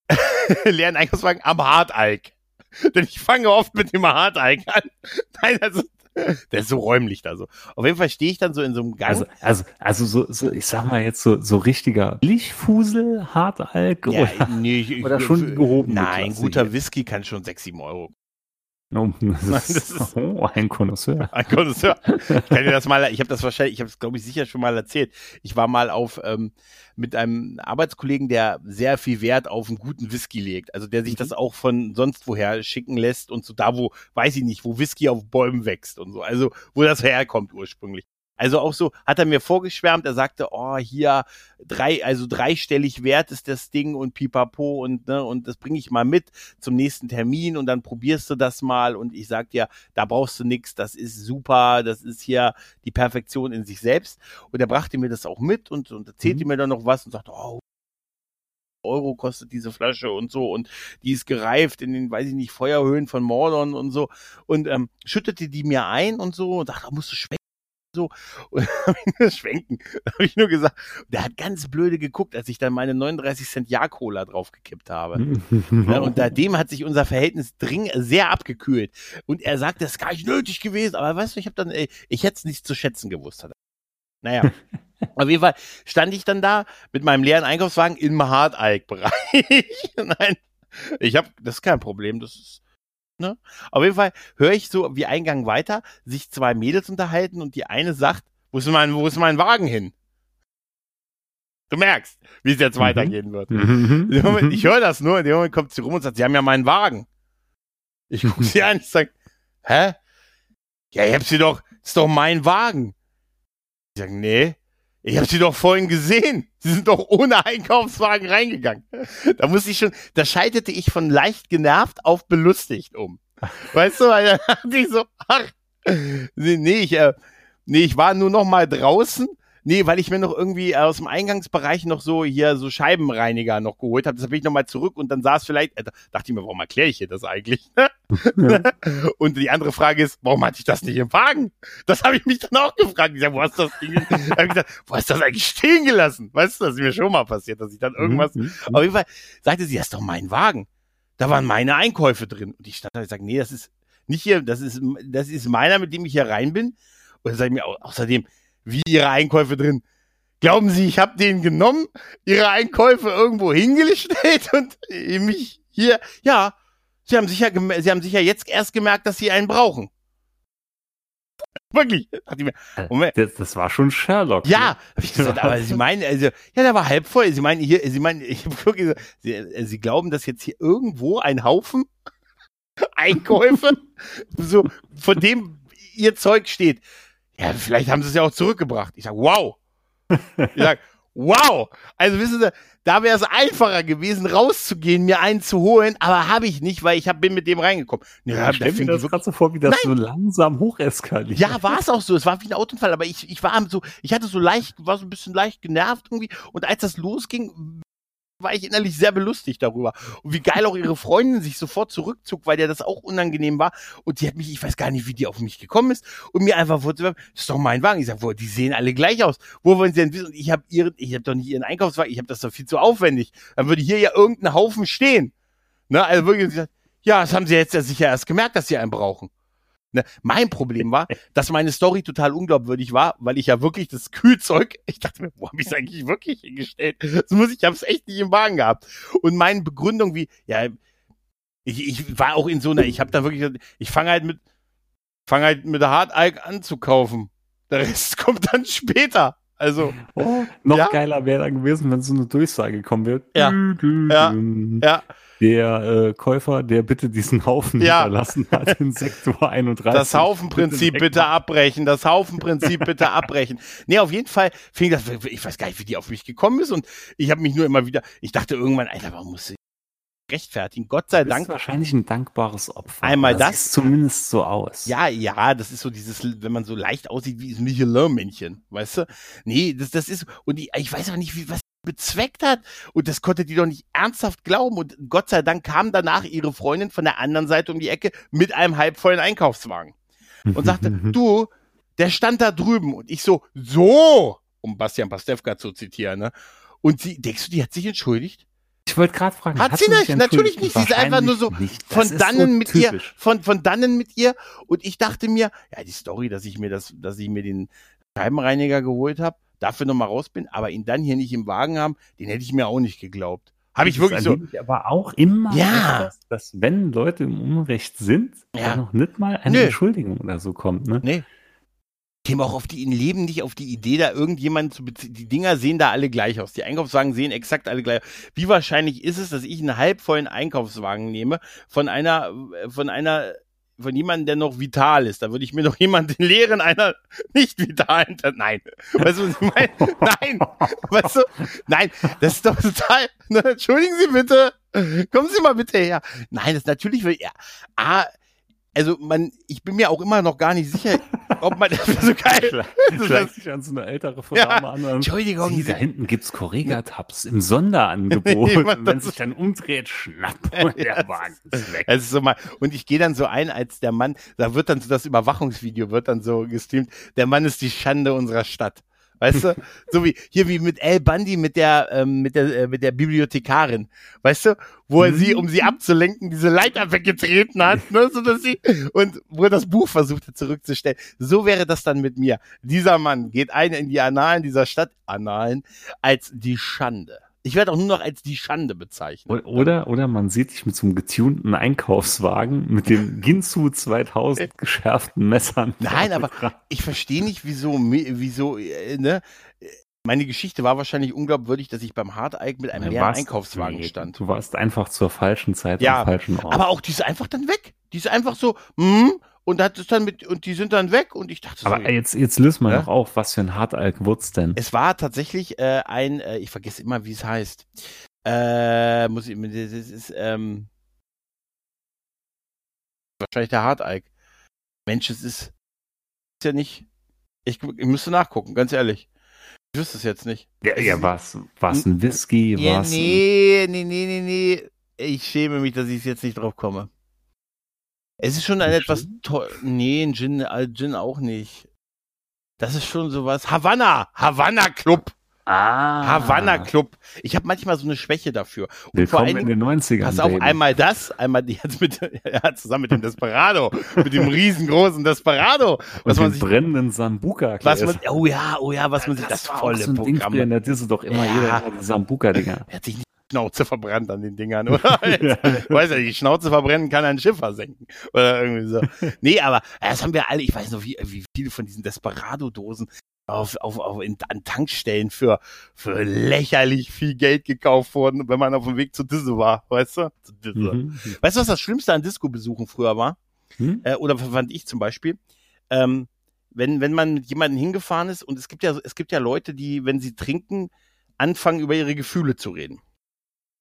<laughs> leeren Einkaufswagen am Hartalk. <laughs> Denn ich fange oft mit dem Harteig an. <laughs> Nein, also <laughs> der ist so räumlich da so. Auf jeden Fall stehe ich dann so in so einem Gang. Also, also, also so, so, ich sag mal jetzt so, so richtiger Lichtfusel, Hartalk ja, oder, nee, ich, oder schon gehoben. Nein, guter Whisky kann schon sechs, sieben Euro Oh, <laughs> das, ist, das ist <laughs> oh, ein Connoisseur. <laughs> Ein Connoisseur. Ich kann dir das mal, ich habe das wahrscheinlich, ich habe es glaube ich sicher schon mal erzählt. Ich war mal auf ähm, mit einem Arbeitskollegen, der sehr viel Wert auf einen guten Whisky legt. Also der sich mhm. das auch von sonst woher schicken lässt und so da, wo, weiß ich nicht, wo Whisky auf Bäumen wächst und so. Also wo das herkommt ursprünglich. Also auch so hat er mir vorgeschwärmt, er sagte, oh, hier drei, also dreistellig wert ist das Ding und pipapo und, ne, und das bringe ich mal mit zum nächsten Termin und dann probierst du das mal und ich sag dir, da brauchst du nix, das ist super, das ist hier die Perfektion in sich selbst. Und er brachte mir das auch mit und, und erzählte mhm. mir dann noch was und sagte, oh, Euro kostet diese Flasche und so und die ist gereift in den, weiß ich nicht, Feuerhöhen von Mordon und so und ähm, schüttete die mir ein und so und dachte, da musst du schmecken so. <laughs> Und habe ich nur schwenken. Da habe ich nur gesagt, der hat ganz blöde geguckt, als ich dann meine 39 Cent Ja-Cola draufgekippt habe. ja, <laughs> und seitdem hat sich unser Verhältnis dring sehr abgekühlt. Und er sagt, das ist gar nicht nötig gewesen. Aber weißt du, ich habe dann, ey, ich hätte es nicht zu schätzen gewusst. Hat. Naja. <laughs> Auf jeden Fall stand ich dann da mit meinem leeren Einkaufswagen im Hard-Alk-Bereich. Nein, ich habe, das ist kein Problem. Das ist, Ne? Auf jeden Fall höre ich so wie Eingang weiter, sich zwei Mädels unterhalten und die eine sagt, Wo ist mein, wo ist mein Wagen hin? Du merkst, wie es jetzt Mhm. weitergehen wird. Mhm. Moment, ich höre das nur, in dem Moment kommt sie rum und sagt, sie haben ja meinen Wagen. Ich gucke sie an, ich sag, hä? Ja, ich hab sie doch, ist doch mein Wagen. Ich sag, nee, ich hab sie doch vorhin gesehen. Sie sind doch ohne Einkaufswagen reingegangen. Da muss ich schon, da schaltete ich von leicht genervt auf belustigt um. Weißt du, weil dann <laughs> dachte ich so, ach, nee, ich, äh, nee, ich war nur noch mal draußen. Nee, weil ich mir noch irgendwie aus dem Eingangsbereich noch so hier so Scheibenreiniger noch geholt habe. Deshalb bin ich noch mal zurück und dann saß vielleicht, äh, da dachte ich mir, warum erkläre ich hier das eigentlich? Ja. <laughs> Und die andere Frage ist, warum hatte ich das nicht im Wagen? Das habe ich mich dann auch gefragt. Ich sag, wo hast du das Ding? ich gesagt, wo hast du das eigentlich stehen gelassen? Weißt du, das ist mir schon mal passiert, dass ich dann irgendwas Mhm. auf jeden Fall sagte sie, das ist doch mein Wagen. Da waren meine Einkäufe drin. Und ich stand da und sage, nee, das ist nicht hier, das ist, das ist meiner, mit dem ich hier rein bin. Und dann sag ich mir au- außerdem, wie ihre Einkäufe drin. Glauben Sie, ich habe den genommen, ihre Einkäufe irgendwo hingestellt <laughs> und mich hier, ja, Sie haben sicher, Sie haben sicher jetzt erst gemerkt, dass Sie einen brauchen. Wirklich. Moment. Das, das war schon Sherlock. Ja, ne? hab ich gesagt, aber Sie meinen, also, ja, der war halb voll. Sie meinen hier, Sie meinen, ich hab wirklich gesagt, Sie, äh, Sie glauben, dass jetzt hier irgendwo ein Haufen <laughs> Einkäufe, so, von dem Ihr Zeug steht. Ja, vielleicht haben Sie es ja auch zurückgebracht. Ich sag, wow. Ich sag, wow. Also wissen Sie, da wäre es einfacher gewesen, rauszugehen, mir einen zu holen, aber habe ich nicht, weil ich hab, bin mit dem reingekommen. Ja, Ich stell fing mir das gerade so vor, wie das so langsam hocheskaliert. ja, war es auch so. Es war wie ein Autounfall, aber ich, ich war so, ich hatte so leicht, war so ein bisschen leicht genervt irgendwie. Und als das losging, war ich innerlich sehr belustigt darüber. Und wie geil auch ihre Freundin sich sofort zurückzog, weil der das auch unangenehm war. Und die hat mich, ich weiß gar nicht, wie die auf mich gekommen ist und mir einfach vorzuwerfen, das ist doch mein Wagen. Ich sag, wo, die sehen alle gleich aus. Wo wollen sie denn wissen? Und ich habe ihren, ich habe doch nicht ihren Einkaufswagen, ich habe das doch viel zu aufwendig. Dann würde hier ja irgendein Haufen stehen. Ne, also wirklich, ja, das haben sie jetzt ja sicher erst gemerkt, dass sie einen brauchen. Ne? Mein Problem war, <laughs> dass meine Story total unglaubwürdig war, weil ich ja wirklich das Kühlzeug, ich dachte mir, wo habe ich es eigentlich wirklich hingestellt? Das muss ich, ich habe es echt nicht im Wagen gehabt. Und meine Begründung wie, ja, ich, ich war auch in so einer, ich habe da wirklich, ich fange halt mit, fange halt mit der Hartalk an zu kaufen. Der Rest <laughs> kommt dann später. Also, Oh, noch Ja. geiler wäre dann gewesen, wenn so eine Durchsage kommen wird. Ja. Ja. ja, Der äh, Käufer, der bitte diesen Haufen Ja. hinterlassen hat in <laughs> Sektor 31. das Haufenprinzip bitte wegmachen. abbrechen, das Haufenprinzip bitte abbrechen. Nee, auf jeden Fall fing das, ich weiß gar nicht, wie die auf mich gekommen ist und ich habe mich nur immer wieder, ich dachte irgendwann, Alter, warum muss ich rechtfertigen? Gott sei Dank. wahrscheinlich ein dankbares Opfer. Einmal das. Sieht zumindest so aus. Ja, ja, das ist so dieses, wenn man so leicht aussieht wie ein Michelin-Männchen, weißt du? Nee, das, das ist, und ich, ich weiß auch nicht, wie, was die bezweckt hat. Und das konnte die doch nicht ernsthaft glauben. Und Gott sei Dank kam danach ihre Freundin von der anderen Seite um die Ecke mit einem halbvollen Einkaufswagen und <laughs> sagte, du, der stand da drüben. Und ich so, so, um Bastian Pastewka zu zitieren, ne? Und sie, denkst du, die hat sich entschuldigt? Ich wollte gerade fragen. Hat hast sie nicht, natürlich nicht. Sie ist einfach nur so nicht. Von dannen so mit ihr, von, von dannen mit ihr. Und ich dachte mir, ja, die Story, dass ich mir das, dass ich mir den Scheibenreiniger geholt habe, dafür nochmal raus bin, aber ihn dann hier nicht im Wagen haben, den hätte ich mir auch nicht geglaubt. Habe ich Das wirklich so, Ich aber auch immer, Ja. öfters, dass wenn Leute im Unrecht sind, Ja. dann noch nicht mal eine Nö. Entschuldigung oder so kommt. Ne? nee. Ich käme auch auf die, im Leben nicht auf die Idee, da irgendjemanden zu beziehen. Die Dinger sehen da alle gleich aus. Die Einkaufswagen sehen exakt alle gleich aus. Wie wahrscheinlich ist es, dass ich einen halbvollen Einkaufswagen nehme von einer, von einer, von jemandem, der noch vital ist. Da würde ich mir noch jemanden den <laughs> leeren einer nicht vitalen, nein. Weißt du, was ich meine? <laughs> Nein. Weißt du? Nein, das ist doch total, <laughs> ne, entschuldigen Sie bitte. Kommen Sie mal bitte her. Nein, das ist natürlich, will- ja, ah, also man, ich bin mir auch immer noch gar nicht sicher, ob man, das so geil. Schleicht sich an so eine ältere Frau Ja, an Entschuldigung, Sie, da hinten gibt's Correga-Tabs im <laughs> Sonderangebot. Nee, und wenn das- sich dann umdreht, schnapp <laughs> und der Wagen ist weg. Es ist so mal, und ich gehe dann so ein, als der Mann, da wird dann so das Überwachungsvideo wird dann so gestreamt, der Mann ist die Schande unserer Stadt. Weißt du? So wie, hier wie mit El Bundy mit der, ähm, mit der, äh, mit der Bibliothekarin. Weißt du? Wo er sie, um sie abzulenken, diese Leiter weggetreten hat, ne, so dass sie, und wo er das Buch versuchte zurückzustellen. So wäre das dann mit mir. Dieser Mann geht ein in die Annalen dieser Stadt, Annalen, als die Schande. Ich werde auch nur noch als die Schande bezeichnet. Oder, oder man sieht dich mit so einem getunten Einkaufswagen mit den <laughs> Ginsu 2000 geschärften Messern. Nein, aber ich verstehe nicht, wieso, wieso, äh, ne? Meine Geschichte war wahrscheinlich unglaubwürdig, dass ich beim Hardeig mit einem leeren Einkaufswagen stand. Du warst einfach zur falschen Zeit ja, am falschen Ort. Aber auch die ist einfach dann weg. Die ist einfach so, hm, und hat es dann mit, und die sind dann weg und ich dachte Aber so, jetzt, jetzt löst man ja? noch auf, was für ein Hartalk wird's denn? Es war tatsächlich äh, ein, äh, ich vergesse immer, wie es heißt. Äh, muss ich, das ist, ähm, wahrscheinlich der Hartalk. Mensch, es ist, ist ja nicht, ich, ich müsste nachgucken, ganz ehrlich. Ich wüsste es jetzt nicht. Ja, ja was? Was ein Whisky? Ja, was nee, nee, nee, nee, nee. Ich schäme mich, dass ich jetzt nicht drauf komme. Es ist schon ein, ein etwas toll. Nee, ein Gin, äh, Gin auch nicht. Das ist schon sowas. Havanna! Havanna Club! Ah. Havanna Club. Ich habe manchmal so eine Schwäche dafür. Und Willkommen vor allem, in den 90ern. Pass auf, einmal das, einmal <laughs> jetzt mit, ja, zusammen mit dem Desperado, mit dem riesengroßen Desperado. Was Und man sich, brennenden Sambuka. Was man, oh ja, oh ja, was man sich, das, das volle so Programm. Ding in der Disse doch immer ja. jeder die Sambuka-Dinger. Hat sich nicht Schnauze verbrannt an den Dingern, <laughs> oder? ja. Weiß ja, die Schnauze verbrennen kann ein Schiff versenken. Oder irgendwie so. Nee, aber das haben wir alle, ich weiß noch, wie, wie viele von diesen Desperado-Dosen auf, auf, auf in, an Tankstellen für, für lächerlich viel Geld gekauft wurden, wenn man auf dem Weg zur Disse war, weißt du? Mhm. Weißt du, was das Schlimmste an Disco-Besuchen früher war? Mhm. Äh, oder fand ich zum Beispiel? Ähm, wenn, wenn man mit jemandem hingefahren ist und es gibt ja, es gibt ja Leute, die, wenn sie trinken, anfangen, über ihre Gefühle zu reden.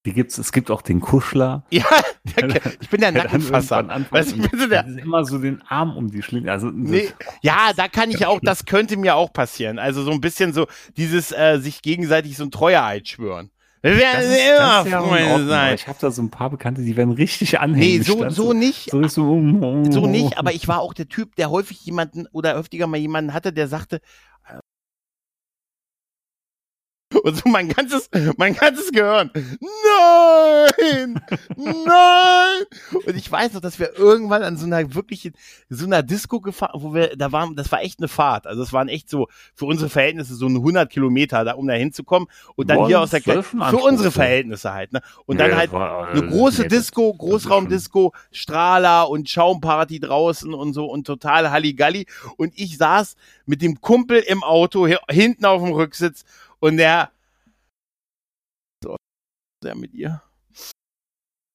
Die gibt's, es gibt auch den Kuschler. <laughs> Ja, der, ich bin der <laughs> Nackenfasser. Weißt du, bitte der, immer so den Arm um die Schlinge. Also, nee, ja, da kann ich auch, <laughs> das könnte mir auch passieren. Also so ein bisschen so dieses äh, sich gegenseitig so ein Treueeid schwören. Wir werden immer ja Freunde sein. Ich habe da so ein paar Bekannte, die werden richtig anhängig. Nee, so, so nicht. So, so, oh, so nicht, aber ich war auch der Typ, der häufig jemanden oder öftiger mal jemanden hatte, der sagte, und so mein ganzes, mein ganzes Gehirn. Nein! Nein! Und ich weiß noch, dass wir irgendwann an so einer wirklichen, so einer Disco gefahren, wo wir, da waren, das war echt eine Fahrt. Also es waren echt so, für unsere Verhältnisse so 100 Kilometer, da, um da hinzukommen. Und dann Boah, hier aus der, für unsere Verhältnisse halt, ne? Und dann nee, halt war, eine große nee, Disco, Großraumdisco, Strahler und Schaumparty draußen und so und total Halligalli. Und ich saß mit dem Kumpel im Auto hinten auf dem Rücksitz und der der mit ihr.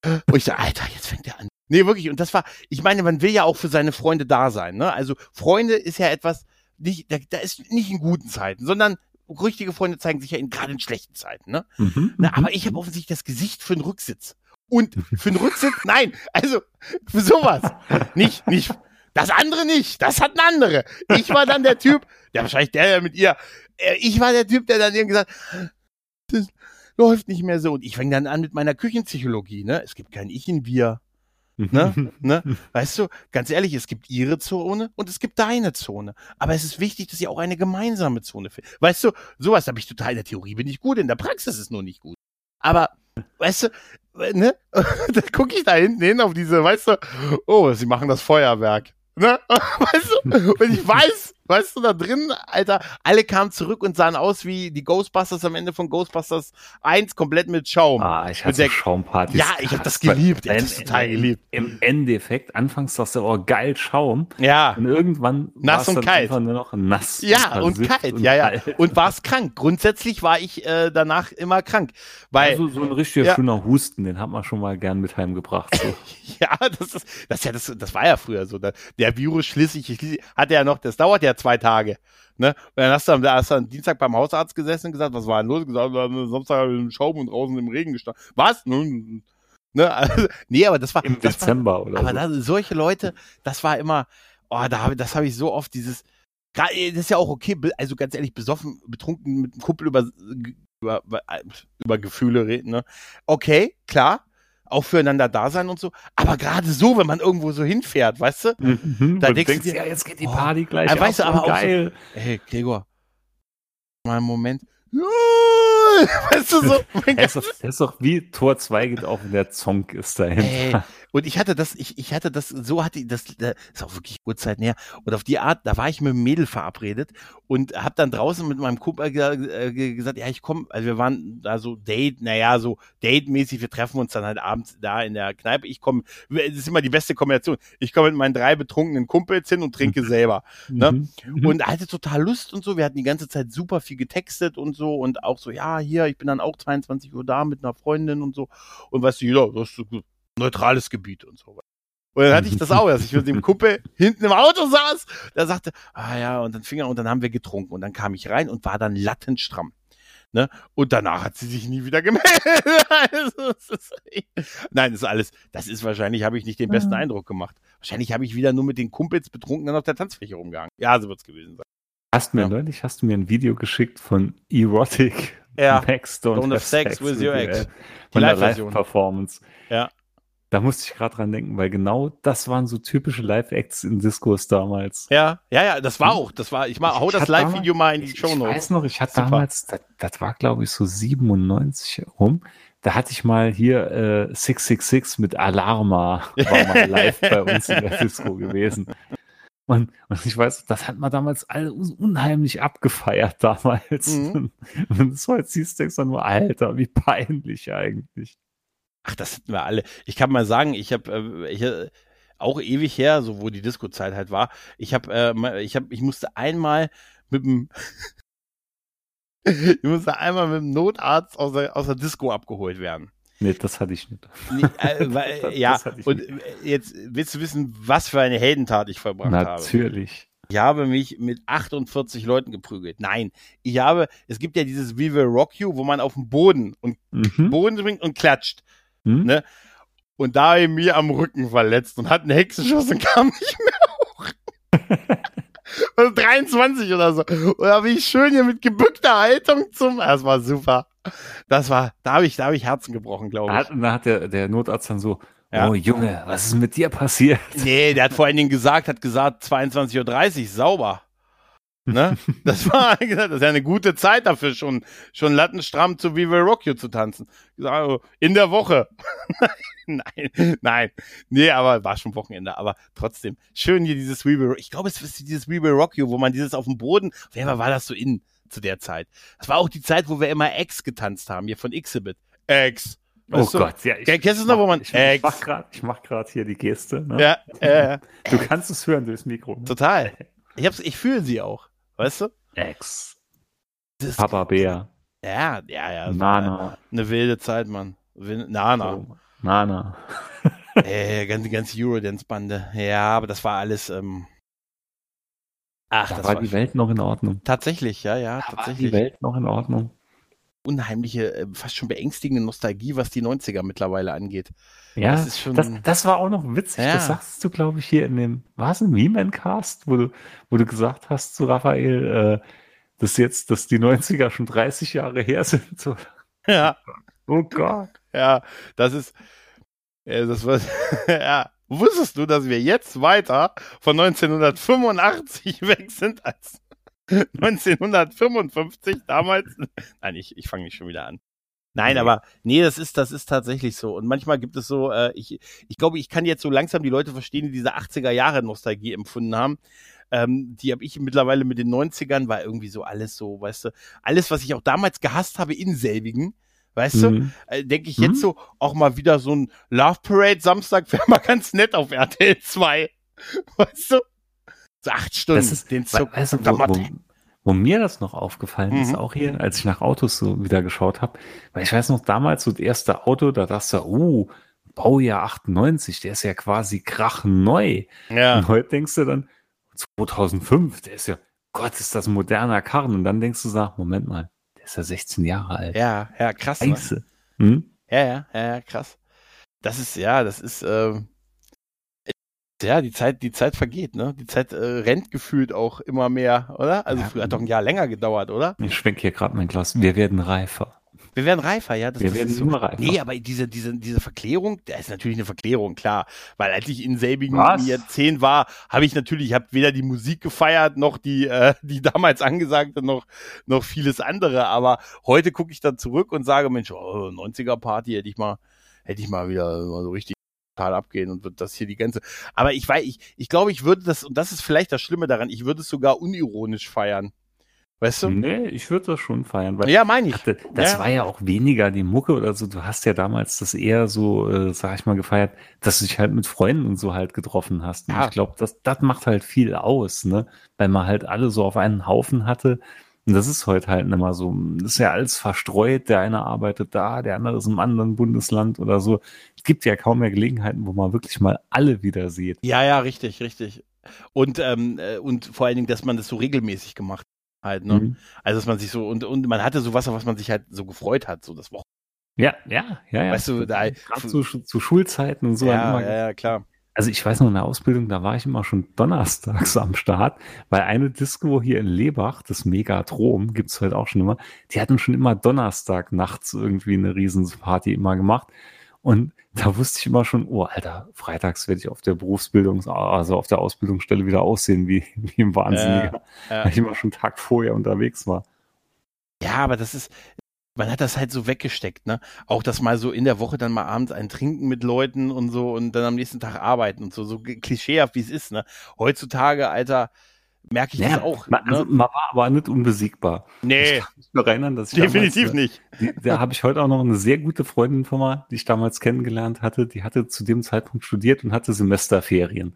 Und ich sage, Alter, jetzt fängt er an. Nee, wirklich. Und das war, ich meine, man will ja auch für seine Freunde da sein. Ne? Also Freunde ist ja etwas, nicht, da, da ist nicht in guten Zeiten, sondern richtige Freunde zeigen sich ja in, gerade in schlechten Zeiten. Ne? Mhm, Na, aber ich habe offensichtlich das Gesicht für den Rücksitz. Und für den Rücksitz, <laughs> nein, also für sowas. Nicht, nicht, das andere nicht, das hat ein andere. Ich war dann der Typ, der wahrscheinlich der, der mit ihr, äh, ich war der Typ, der dann irgendwie gesagt, das läuft nicht mehr so. Und ich fange dann an mit meiner Küchenpsychologie, ne? Es gibt kein Ich in Wir. ne? <laughs> ne? Weißt du, ganz ehrlich, es gibt ihre Zone und es gibt deine Zone. Aber es ist wichtig, dass ihr auch eine gemeinsame Zone findet. Weißt du, sowas habe ich total in der Theorie bin ich gut, in der Praxis ist nur nicht gut. Aber, weißt du, ne? <laughs> da gucke ich da hinten hin auf diese, weißt du, oh, sie machen das Feuerwerk. Ne? <laughs> Weißt du? Und ich weiß, weißt du, da drin, Alter, alle kamen zurück und sahen aus wie die Ghostbusters am Ende von Ghostbusters 1, komplett mit Schaum. Ah, ich hatte Schaumpartys. Ja, ich habe das geliebt. Ich hab das total geliebt. Im Endeffekt, anfangs sagst du, oh, geil, Schaum. Ja. Und irgendwann nass und kalt. Nur noch nass. Ja, und, und kalt. Und ja, ja. Kalt. Und war's krank. Grundsätzlich war ich äh, danach immer krank. Weil, also so ein richtiger ja. schöner Husten, den hat man schon mal gern mit heimgebracht. So. <laughs> ja, das ist, das, ja, das, das war ja früher so. Der Virus schließlich, hat ja noch, das dauert ja zwei Tage. Ne? Und dann hast du, am, hast du am Dienstag beim Hausarzt gesessen und gesagt, was war denn los? Gesagt, Samstag habe ich im Schaum und draußen im Regen gestanden. Was? Ne? Ne? Also, nee, aber das war. Im das Dezember war, oder Aber so. das, solche Leute, das war immer, oh, da habe das habe ich so oft dieses. Das ist ja auch okay, also ganz ehrlich, besoffen, betrunken mit einem Kumpel über, über, über Gefühle reden, ne? Okay, klar, auch füreinander da sein und so. Aber gerade so, wenn man irgendwo so hinfährt, weißt du, mhm, da denkst du dir, ja, jetzt geht die oh, Party oh, gleich. Äh, weißt du, aber geil. auch so, hey, Gregor, mal einen Moment. <laughs> weißt du so? <laughs> das, ist doch, das ist doch wie Tor 2 geht auf und der Zonk ist dahinter. Ey, Und ich hatte das, ich, ich hatte das, so hatte ich das, das ist auch wirklich Uhrzeit näher. Und auf die Art, da war ich mit einem Mädel verabredet und habe dann draußen mit meinem Kumpel äh, gesagt, ja, ich komme, also wir waren da so Date, naja, so Date-mäßig, wir treffen uns dann halt abends da in der Kneipe. Ich komme, das ist immer die beste Kombination. Ich komme mit meinen drei betrunkenen Kumpels hin und trinke selber. ne? Mhm. Und hatte total Lust und so. Wir hatten die ganze Zeit super viel getextet und so und auch so, ja, hier, ich bin dann auch 22 Uhr da mit einer Freundin und so. Und weißt du, jeder, das ist so neutrales Gebiet und so. Und dann hatte ich das auch, dass ich mit dem <laughs> Kumpel hinten im Auto saß, der sagte, ah ja, und dann fing er, und dann haben wir getrunken. Und dann kam ich rein und war dann lattenstramm. Ne? Und danach hat sie sich nie wieder gemeldet. also, <laughs> ist, nein, das ist alles, das ist wahrscheinlich, habe ich nicht den besten mhm. Eindruck gemacht. Wahrscheinlich habe ich wieder nur mit den Kumpels betrunken dann auf der Tanzfläche rumgegangen. Ja, so wird es gewesen sein. Hast mir ja. neulich, hast du mir ein Video geschickt von Erotic ja. Max Don't, don't have, have sex, sex with your ex. Von der Live-Performance. Ja. Da musste ich gerade dran denken, weil genau das waren so typische Live-Acts in Diskurs damals. Ja, ja, ja, das war auch. Das war, ich mal, hau das Live-Video mal in die Show Notes. Ich weiß noch, ich hatte Super. damals, das, das war glaube ich so 97 rum. Da hatte ich mal hier äh, 666 mit Alarma, <laughs> war mal live bei uns in der Disco gewesen. Und, und ich weiß, das hat man damals alle unheimlich abgefeiert damals. Mhm. <laughs> Und so jetzt siehst du denkst du nur, Alter, wie peinlich eigentlich. Ach, das hatten wir alle. Ich kann mal sagen, ich habe äh, auch ewig her, so wo die Disco-Zeit halt war. Ich habe, äh, ich habe, ich musste einmal mit dem <laughs> ich musste einmal mit dem Notarzt aus der, aus der Disco abgeholt werden. Nee, das hatte ich nicht. Nee, äh, <laughs> weil, das, ja, das und nicht. Äh, jetzt willst du wissen, was für eine Heldentat ich verbracht Natürlich. habe. Natürlich. Ich habe mich mit 48 Leuten geprügelt. Nein, ich habe, es gibt ja dieses We Will Rock You, wo man auf dem Boden und mhm. Boden springt und klatscht. Mhm. Ne? Und da habe ich mir am Rücken verletzt und hat einen Hexenschuss und kam nicht mehr hoch. 23 oder so. Und da bin ich schön hier mit gebückter Haltung zum. Das war super. Das war, da habe ich, da habe ich Herzen gebrochen, glaube ich. Da hat der, der Notarzt dann so, ja. Oh Junge, was ist mit dir passiert? Nee, der hat vor allen Dingen gesagt, hat gesagt 22.30 Uhr, sauber. Ne? Das war <laughs> das ist ja eine gute Zeit dafür, schon, schon lattenstramm zu We Will Rock You zu tanzen. Also, in der Woche. <laughs> nein, nein. Nee, aber war schon Wochenende. Aber trotzdem, schön hier dieses We Will Ich glaube, es ist dieses We Will Rock You, wo man dieses auf dem Boden, Fall war das so in zu der Zeit. Das war auch die Zeit, wo wir immer X getanzt haben, hier von Xibit. X. Weißt oh du? Gott, ja. Ich, Kennst du noch, wo man ich, ich mach grad, ich mach gerade hier die Geste. Ne? Ja, äh, Du kannst es hören durchs Mikro. Ne? Total. Ich, hab's, ich fühle sie auch. Weißt du? Ex. Papa Bär. Ja, ja, ja. Nana. Eine wilde Zeit, Mann. Nana. Oh, Nana. <laughs> äh, ganze, ganze Eurodance-Bande. Ja, aber das war alles. Ähm... Ach, da das war, war die Welt noch in Ordnung. Tatsächlich, ja, ja, da tatsächlich. War die Welt noch in Ordnung. Unheimliche, äh, fast schon beängstigende Nostalgie, was die 90er mittlerweile angeht. Ja, das, schon, das, das, war auch noch witzig. Ja. Das sagst du, glaube ich, hier in dem, war es ein Meme-Cast, wo du, wo du gesagt hast zu Raphael, äh, dass jetzt, dass die 90er schon 30 Jahre her sind. So. Ja. Oh Gott. Ja, das ist, ja, das war, <laughs> ja. Wusstest du, dass wir jetzt weiter von 1985 weg sind als <laughs> 1955 damals? Nein, ich, ich fange nicht schon wieder an. Nein, aber nee, das ist, das ist tatsächlich so. Und manchmal gibt es so, äh, ich, ich glaube, ich kann jetzt so langsam die Leute verstehen, die diese 80er Jahre Nostalgie empfunden haben. Ähm, die habe ich mittlerweile mit den 90ern, war irgendwie so alles so, weißt du, alles, was ich auch damals gehasst habe in selbigen, weißt mhm. du, äh, denke ich jetzt mhm. so, auch mal wieder so ein Love Parade Samstag wäre mal ganz nett auf RTL 2. <laughs> Weißt du? So acht Stunden, das ist, den Zug. Weißt du, wo, wo, wo mir das noch aufgefallen mhm. ist, auch hier, als ich nach Autos so wieder geschaut habe, weil ich weiß noch damals so das erste Auto, da dachte du, uh, Baujahr 98, der ist ja quasi krachneu. Ja. Und heute denkst du dann, 2005, der ist ja, Gott, ist das ein moderner Karren. Und dann denkst du so, Moment mal, der ist ja 16 Jahre alt. Ja, ja, krass. Hm? Ja, ja, ja, krass. Das ist, ja, das ist, ähm, ja, die Zeit, die Zeit vergeht, ne? Die Zeit äh, rennt gefühlt auch immer mehr, oder? Also ja, früher hat doch ein Jahr länger gedauert, oder? Ich schwenke hier gerade mein Glas. Wir werden reifer. Wir werden reifer, ja. Das, wir werden so. immer reifer. Nee, aber diese, diese, diese Verklärung, da ist natürlich eine Verklärung, klar. Weil als ich in selbigen Jahrzehnt war, habe ich natürlich, ich habe weder die Musik gefeiert, noch die, äh, die damals angesagte, noch, noch vieles andere. Aber heute gucke ich dann zurück und sage, Mensch, oh, 90er Party hätte ich mal, hätte ich mal wieder so richtig total abgehen und wird das hier die ganze. Aber ich weiß, ich, ich glaube, ich würde das, und das ist vielleicht das Schlimme daran, ich würde es sogar unironisch feiern. Weißt du? Nee, ich würde das schon feiern. Weil ja, meine ich. Das, das ja. war ja auch weniger die Mucke oder so. Du hast ja damals das eher so, äh, sag ich mal, gefeiert, dass du dich halt mit Freunden und so halt getroffen hast. Und Ja. ich glaube, das, das macht halt viel aus, ne? Weil man halt alle so auf einen Haufen hatte. Und das ist heute halt nicht mehr so. Das ist ja alles verstreut. Der eine arbeitet da, der andere ist im anderen Bundesland oder so. Es gibt ja kaum mehr Gelegenheiten, wo man wirklich mal alle wieder sieht. Ja, ja, richtig, richtig. Und, ähm, äh, und vor allen Dingen, dass man das so regelmäßig gemacht halt, ne? Mhm. Also, dass man sich so, und, und man hatte sowas, auf was man sich halt so gefreut hat, so das Wochen. Ja, ja, ja, ja. Weißt du, da- gerade zu, zu Schulzeiten und so. hat ja, immer ja, ja, klar. Also ich weiß noch in der Ausbildung, da war ich immer schon donnerstags am Start, weil eine Disco hier in Lebach, das Megatrom, gibt's heute auch schon immer, die hatten schon immer Donnerstag nachts irgendwie eine Riesenparty immer gemacht. Und da wusste ich immer schon, oh Alter, freitags werde ich auf der Berufsbildungs-, also auf der Ausbildungsstelle wieder aussehen wie, wie ein Wahnsinniger, Ja. weil ich immer schon einen Tag vorher unterwegs war. Ja, aber das ist, man hat das halt so weggesteckt, ne? Auch das mal so in der Woche dann mal abends ein Trinken mit Leuten und so und dann am nächsten Tag arbeiten und so, so klischeehaft wie es ist, ne? Heutzutage, Alter, merke ich das auch. man, also, ne? man war aber nicht unbesiegbar. Nee, Ich kann mich nur erinnern, dass ich definitiv damals, nicht. Die, da habe ich heute auch noch eine sehr gute Freundin von mir, die ich damals kennengelernt hatte. Die hatte zu dem Zeitpunkt studiert und hatte Semesterferien.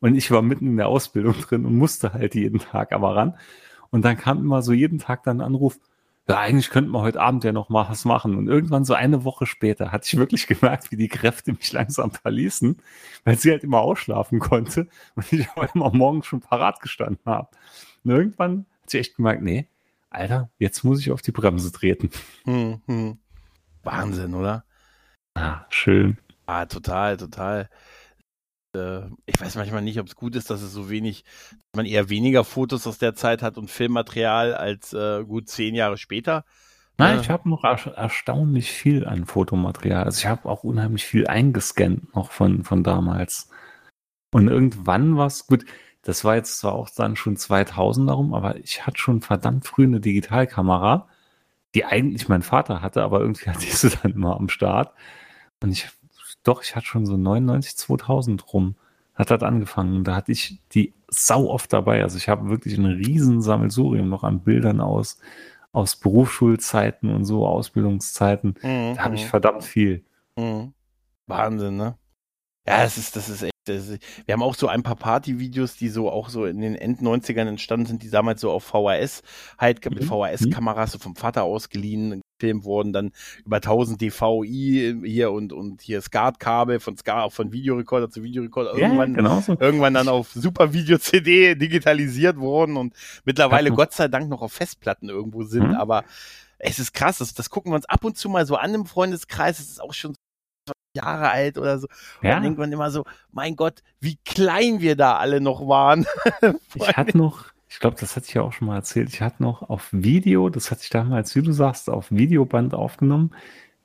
Und ich war mitten in der Ausbildung drin und musste halt jeden Tag aber ran. Und dann kam immer so jeden Tag dann ein Anruf, ja, eigentlich könnten wir heute Abend ja noch mal was machen. Und irgendwann so eine Woche später hatte ich wirklich <laughs> gemerkt, wie die Kräfte mich langsam verließen, weil sie halt immer ausschlafen konnte und ich aber immer morgens schon parat gestanden habe. Und irgendwann hat sie echt gemerkt, nee, Alter, jetzt muss ich auf die Bremse treten. Hm, hm. Wahnsinn, oder? Ah, schön. Ah, total, total. Äh, ich weiß manchmal nicht, ob es gut ist, dass es so wenig, dass man eher weniger Fotos aus der Zeit hat und Filmmaterial als äh, gut zehn Jahre später. Nein, Ja. ich habe noch er erstaunlich viel an Fotomaterial. Also ich habe auch unheimlich viel eingescannt noch von, von damals. Und irgendwann war es gut. Das war jetzt zwar auch dann schon 2000 darum, aber ich hatte schon verdammt früh eine Digitalkamera, die eigentlich mein Vater hatte, aber irgendwie <laughs> hatte ich sie dann immer am Start. Und ich, doch, ich hatte schon so 99, 2000 rum, hat das angefangen. Und da hatte ich die sau oft dabei. Also ich habe wirklich ein riesen Sammelsurium noch an Bildern aus, aus Berufsschulzeiten und so, Ausbildungszeiten. Mhm, Da habe ich mhm, verdammt viel. mhm. Wahnsinn, ne? Ja, das ist, das ist echt. Das wir haben auch so ein paar Partyvideos, die so auch so in den End-90ern entstanden sind, die damals so auf VHS halt mit Mhm. VHS-Kameras so vom Vater ausgeliehen gefilmt wurden, dann über 1000 DVI hier und und hier SCART-Kabel von auch von Videorekorder zu Videorekorder irgendwann genau so. irgendwann dann auf Super Video CD digitalisiert worden und mittlerweile Ja. Gott sei Dank noch auf Festplatten irgendwo sind, Mhm. aber es ist krass, das, das gucken wir uns ab und zu mal so an im Freundeskreis, es ist auch schon Jahre alt oder so. Und Ja, dann denkt man immer so, mein Gott, wie klein wir da alle noch waren. <laughs> ich hatte noch, ich glaube, das hatte ich ja auch schon mal erzählt, ich hatte noch auf Video, das hatte ich damals, wie du sagst, auf Videoband aufgenommen,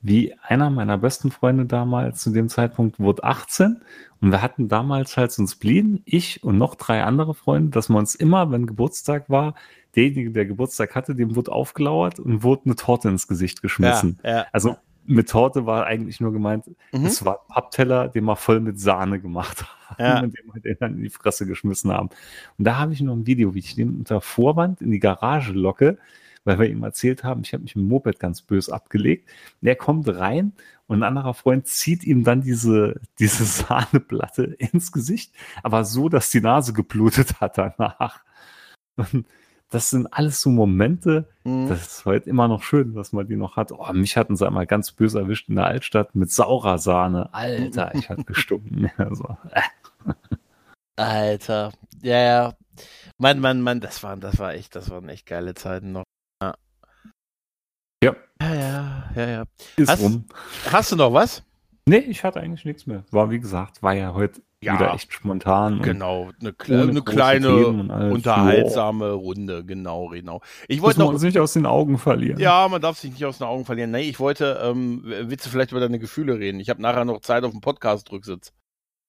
wie einer meiner besten Freunde damals zu dem Zeitpunkt wurde 18 und wir hatten damals halt so ein Spleen, ich und noch drei andere Freunde, dass wir uns immer, wenn Geburtstag war, derjenige, der Geburtstag hatte, dem wurde aufgelauert und wurde eine Torte ins Gesicht geschmissen. Ja, ja. Also mit Torte war eigentlich nur gemeint, Mhm. es war ein Pappteller, den wir voll mit Sahne gemacht haben Ja. und den wir den dann in die Fresse geschmissen haben. Und da habe ich noch ein Video, wie ich den unter Vorwand in die Garage locke, weil wir ihm erzählt haben, ich habe mich im Moped ganz bös abgelegt. Und er kommt rein und ein anderer Freund zieht ihm dann diese, <laughs> diese Sahneplatte ins Gesicht, aber so, dass die Nase geblutet hat danach. Und das sind alles so Momente, Mhm. das ist heute immer noch schön, dass man die noch hat. Oh, mich hatten sie einmal ganz böse erwischt in der Altstadt mit saurer Sahne. Alter, ich hatte gestunken. <laughs> Also, äh, Alter. Ja, ja. Mann, Mann, Mann, das waren, das war echt, das waren echt geile Zeiten noch. Ja. Ja. Ja, ja, ja, ja. ist Hast- rum. Hast du noch was? Nee, ich hatte eigentlich nichts mehr. War, wie gesagt, war ja heute Ja. wieder echt spontan. Genau, eine, kle eine kleine, unterhaltsame Runde, genau, genau. Ich Muss wollte man noch, uns nicht aus den Augen verlieren. ja, man darf sich nicht aus den Augen verlieren. Nee, ich wollte, ähm, willst du vielleicht über deine Gefühle reden? Ich habe nachher noch Zeit auf dem Podcast-Rücksitz.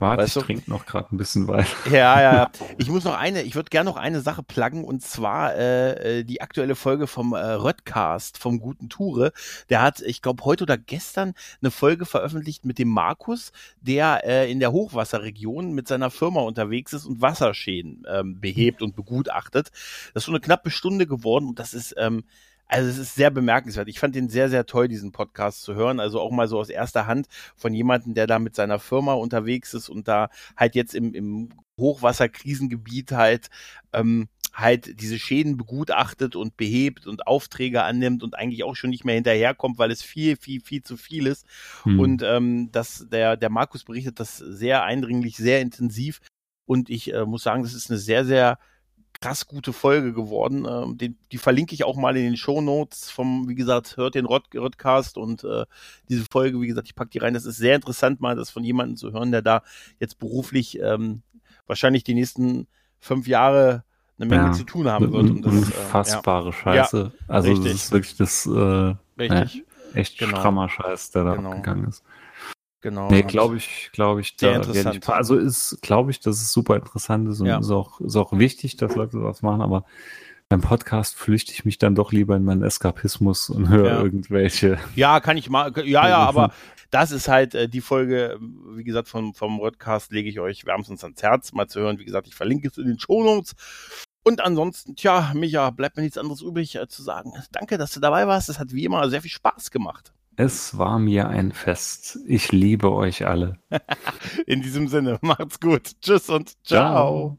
Warte, weißt ich trinke noch gerade ein bisschen weiter. <laughs> Ja, ja. <laughs> Ich muss noch eine, ich würde gerne noch eine Sache pluggen und zwar äh, äh die aktuelle Folge vom äh, Röttcast, vom guten Toure. Der hat, ich glaube, heute oder gestern eine Folge veröffentlicht mit dem Markus, der äh, in der Hochwasserregion mit seiner Firma unterwegs ist und Wasserschäden ähm, behebt und begutachtet. Das ist so eine knappe Stunde geworden und das ist ähm, also es ist sehr bemerkenswert. Ich fand den sehr, sehr toll, diesen Podcast zu hören. Also auch mal so aus erster Hand von jemandem, der da mit seiner Firma unterwegs ist und da halt jetzt im, im Hochwasserkrisengebiet halt ähm, halt diese Schäden begutachtet und behebt und Aufträge annimmt und eigentlich auch schon nicht mehr hinterherkommt, weil es viel, viel, viel zu viel ist. Hm. Und ähm, das, der, der Markus berichtet das sehr eindringlich, sehr intensiv. Und ich äh, muss sagen, das ist eine sehr, sehr krass gute Folge geworden. Ähm, den, die verlinke ich auch mal in den Show Notes vom, wie gesagt, hört den Rod Rodcast und äh, diese Folge, wie gesagt, ich packe die rein. Das ist sehr interessant, mal das von jemandem zu hören, der da jetzt beruflich ähm, wahrscheinlich die nächsten fünf Jahre eine Menge ja, zu tun haben wird. Und das, unfassbare äh, ja. Scheiße. Ja, also richtig. das ist wirklich das äh, richtig. echt genau. strammer Scheiß, der da genau. abgegangen ist. Genau. Nee, glaube ich, glaube ich, da. Ich, also ist, glaube ich, dass es super interessant ist und ja. ist, auch, ist auch wichtig, dass Leute sowas machen, aber beim Podcast flüchte ich mich dann doch lieber in meinen Eskapismus und höre ja. irgendwelche. Ja, kann ich mal, ja, ja, aber das ist halt äh, die Folge, wie gesagt, vom, vom Podcast lege ich euch wärmstens ans Herz, mal zu hören. Wie gesagt, ich verlinke es in den Shownotes. Und ansonsten, tja, Micha, bleibt mir nichts anderes übrig äh, zu sagen. Danke, dass du dabei warst. Es hat wie immer sehr viel Spaß gemacht. Es war mir ein Fest. Ich liebe euch alle. <laughs> In diesem Sinne, macht's gut. Tschüss und ciao. ciao.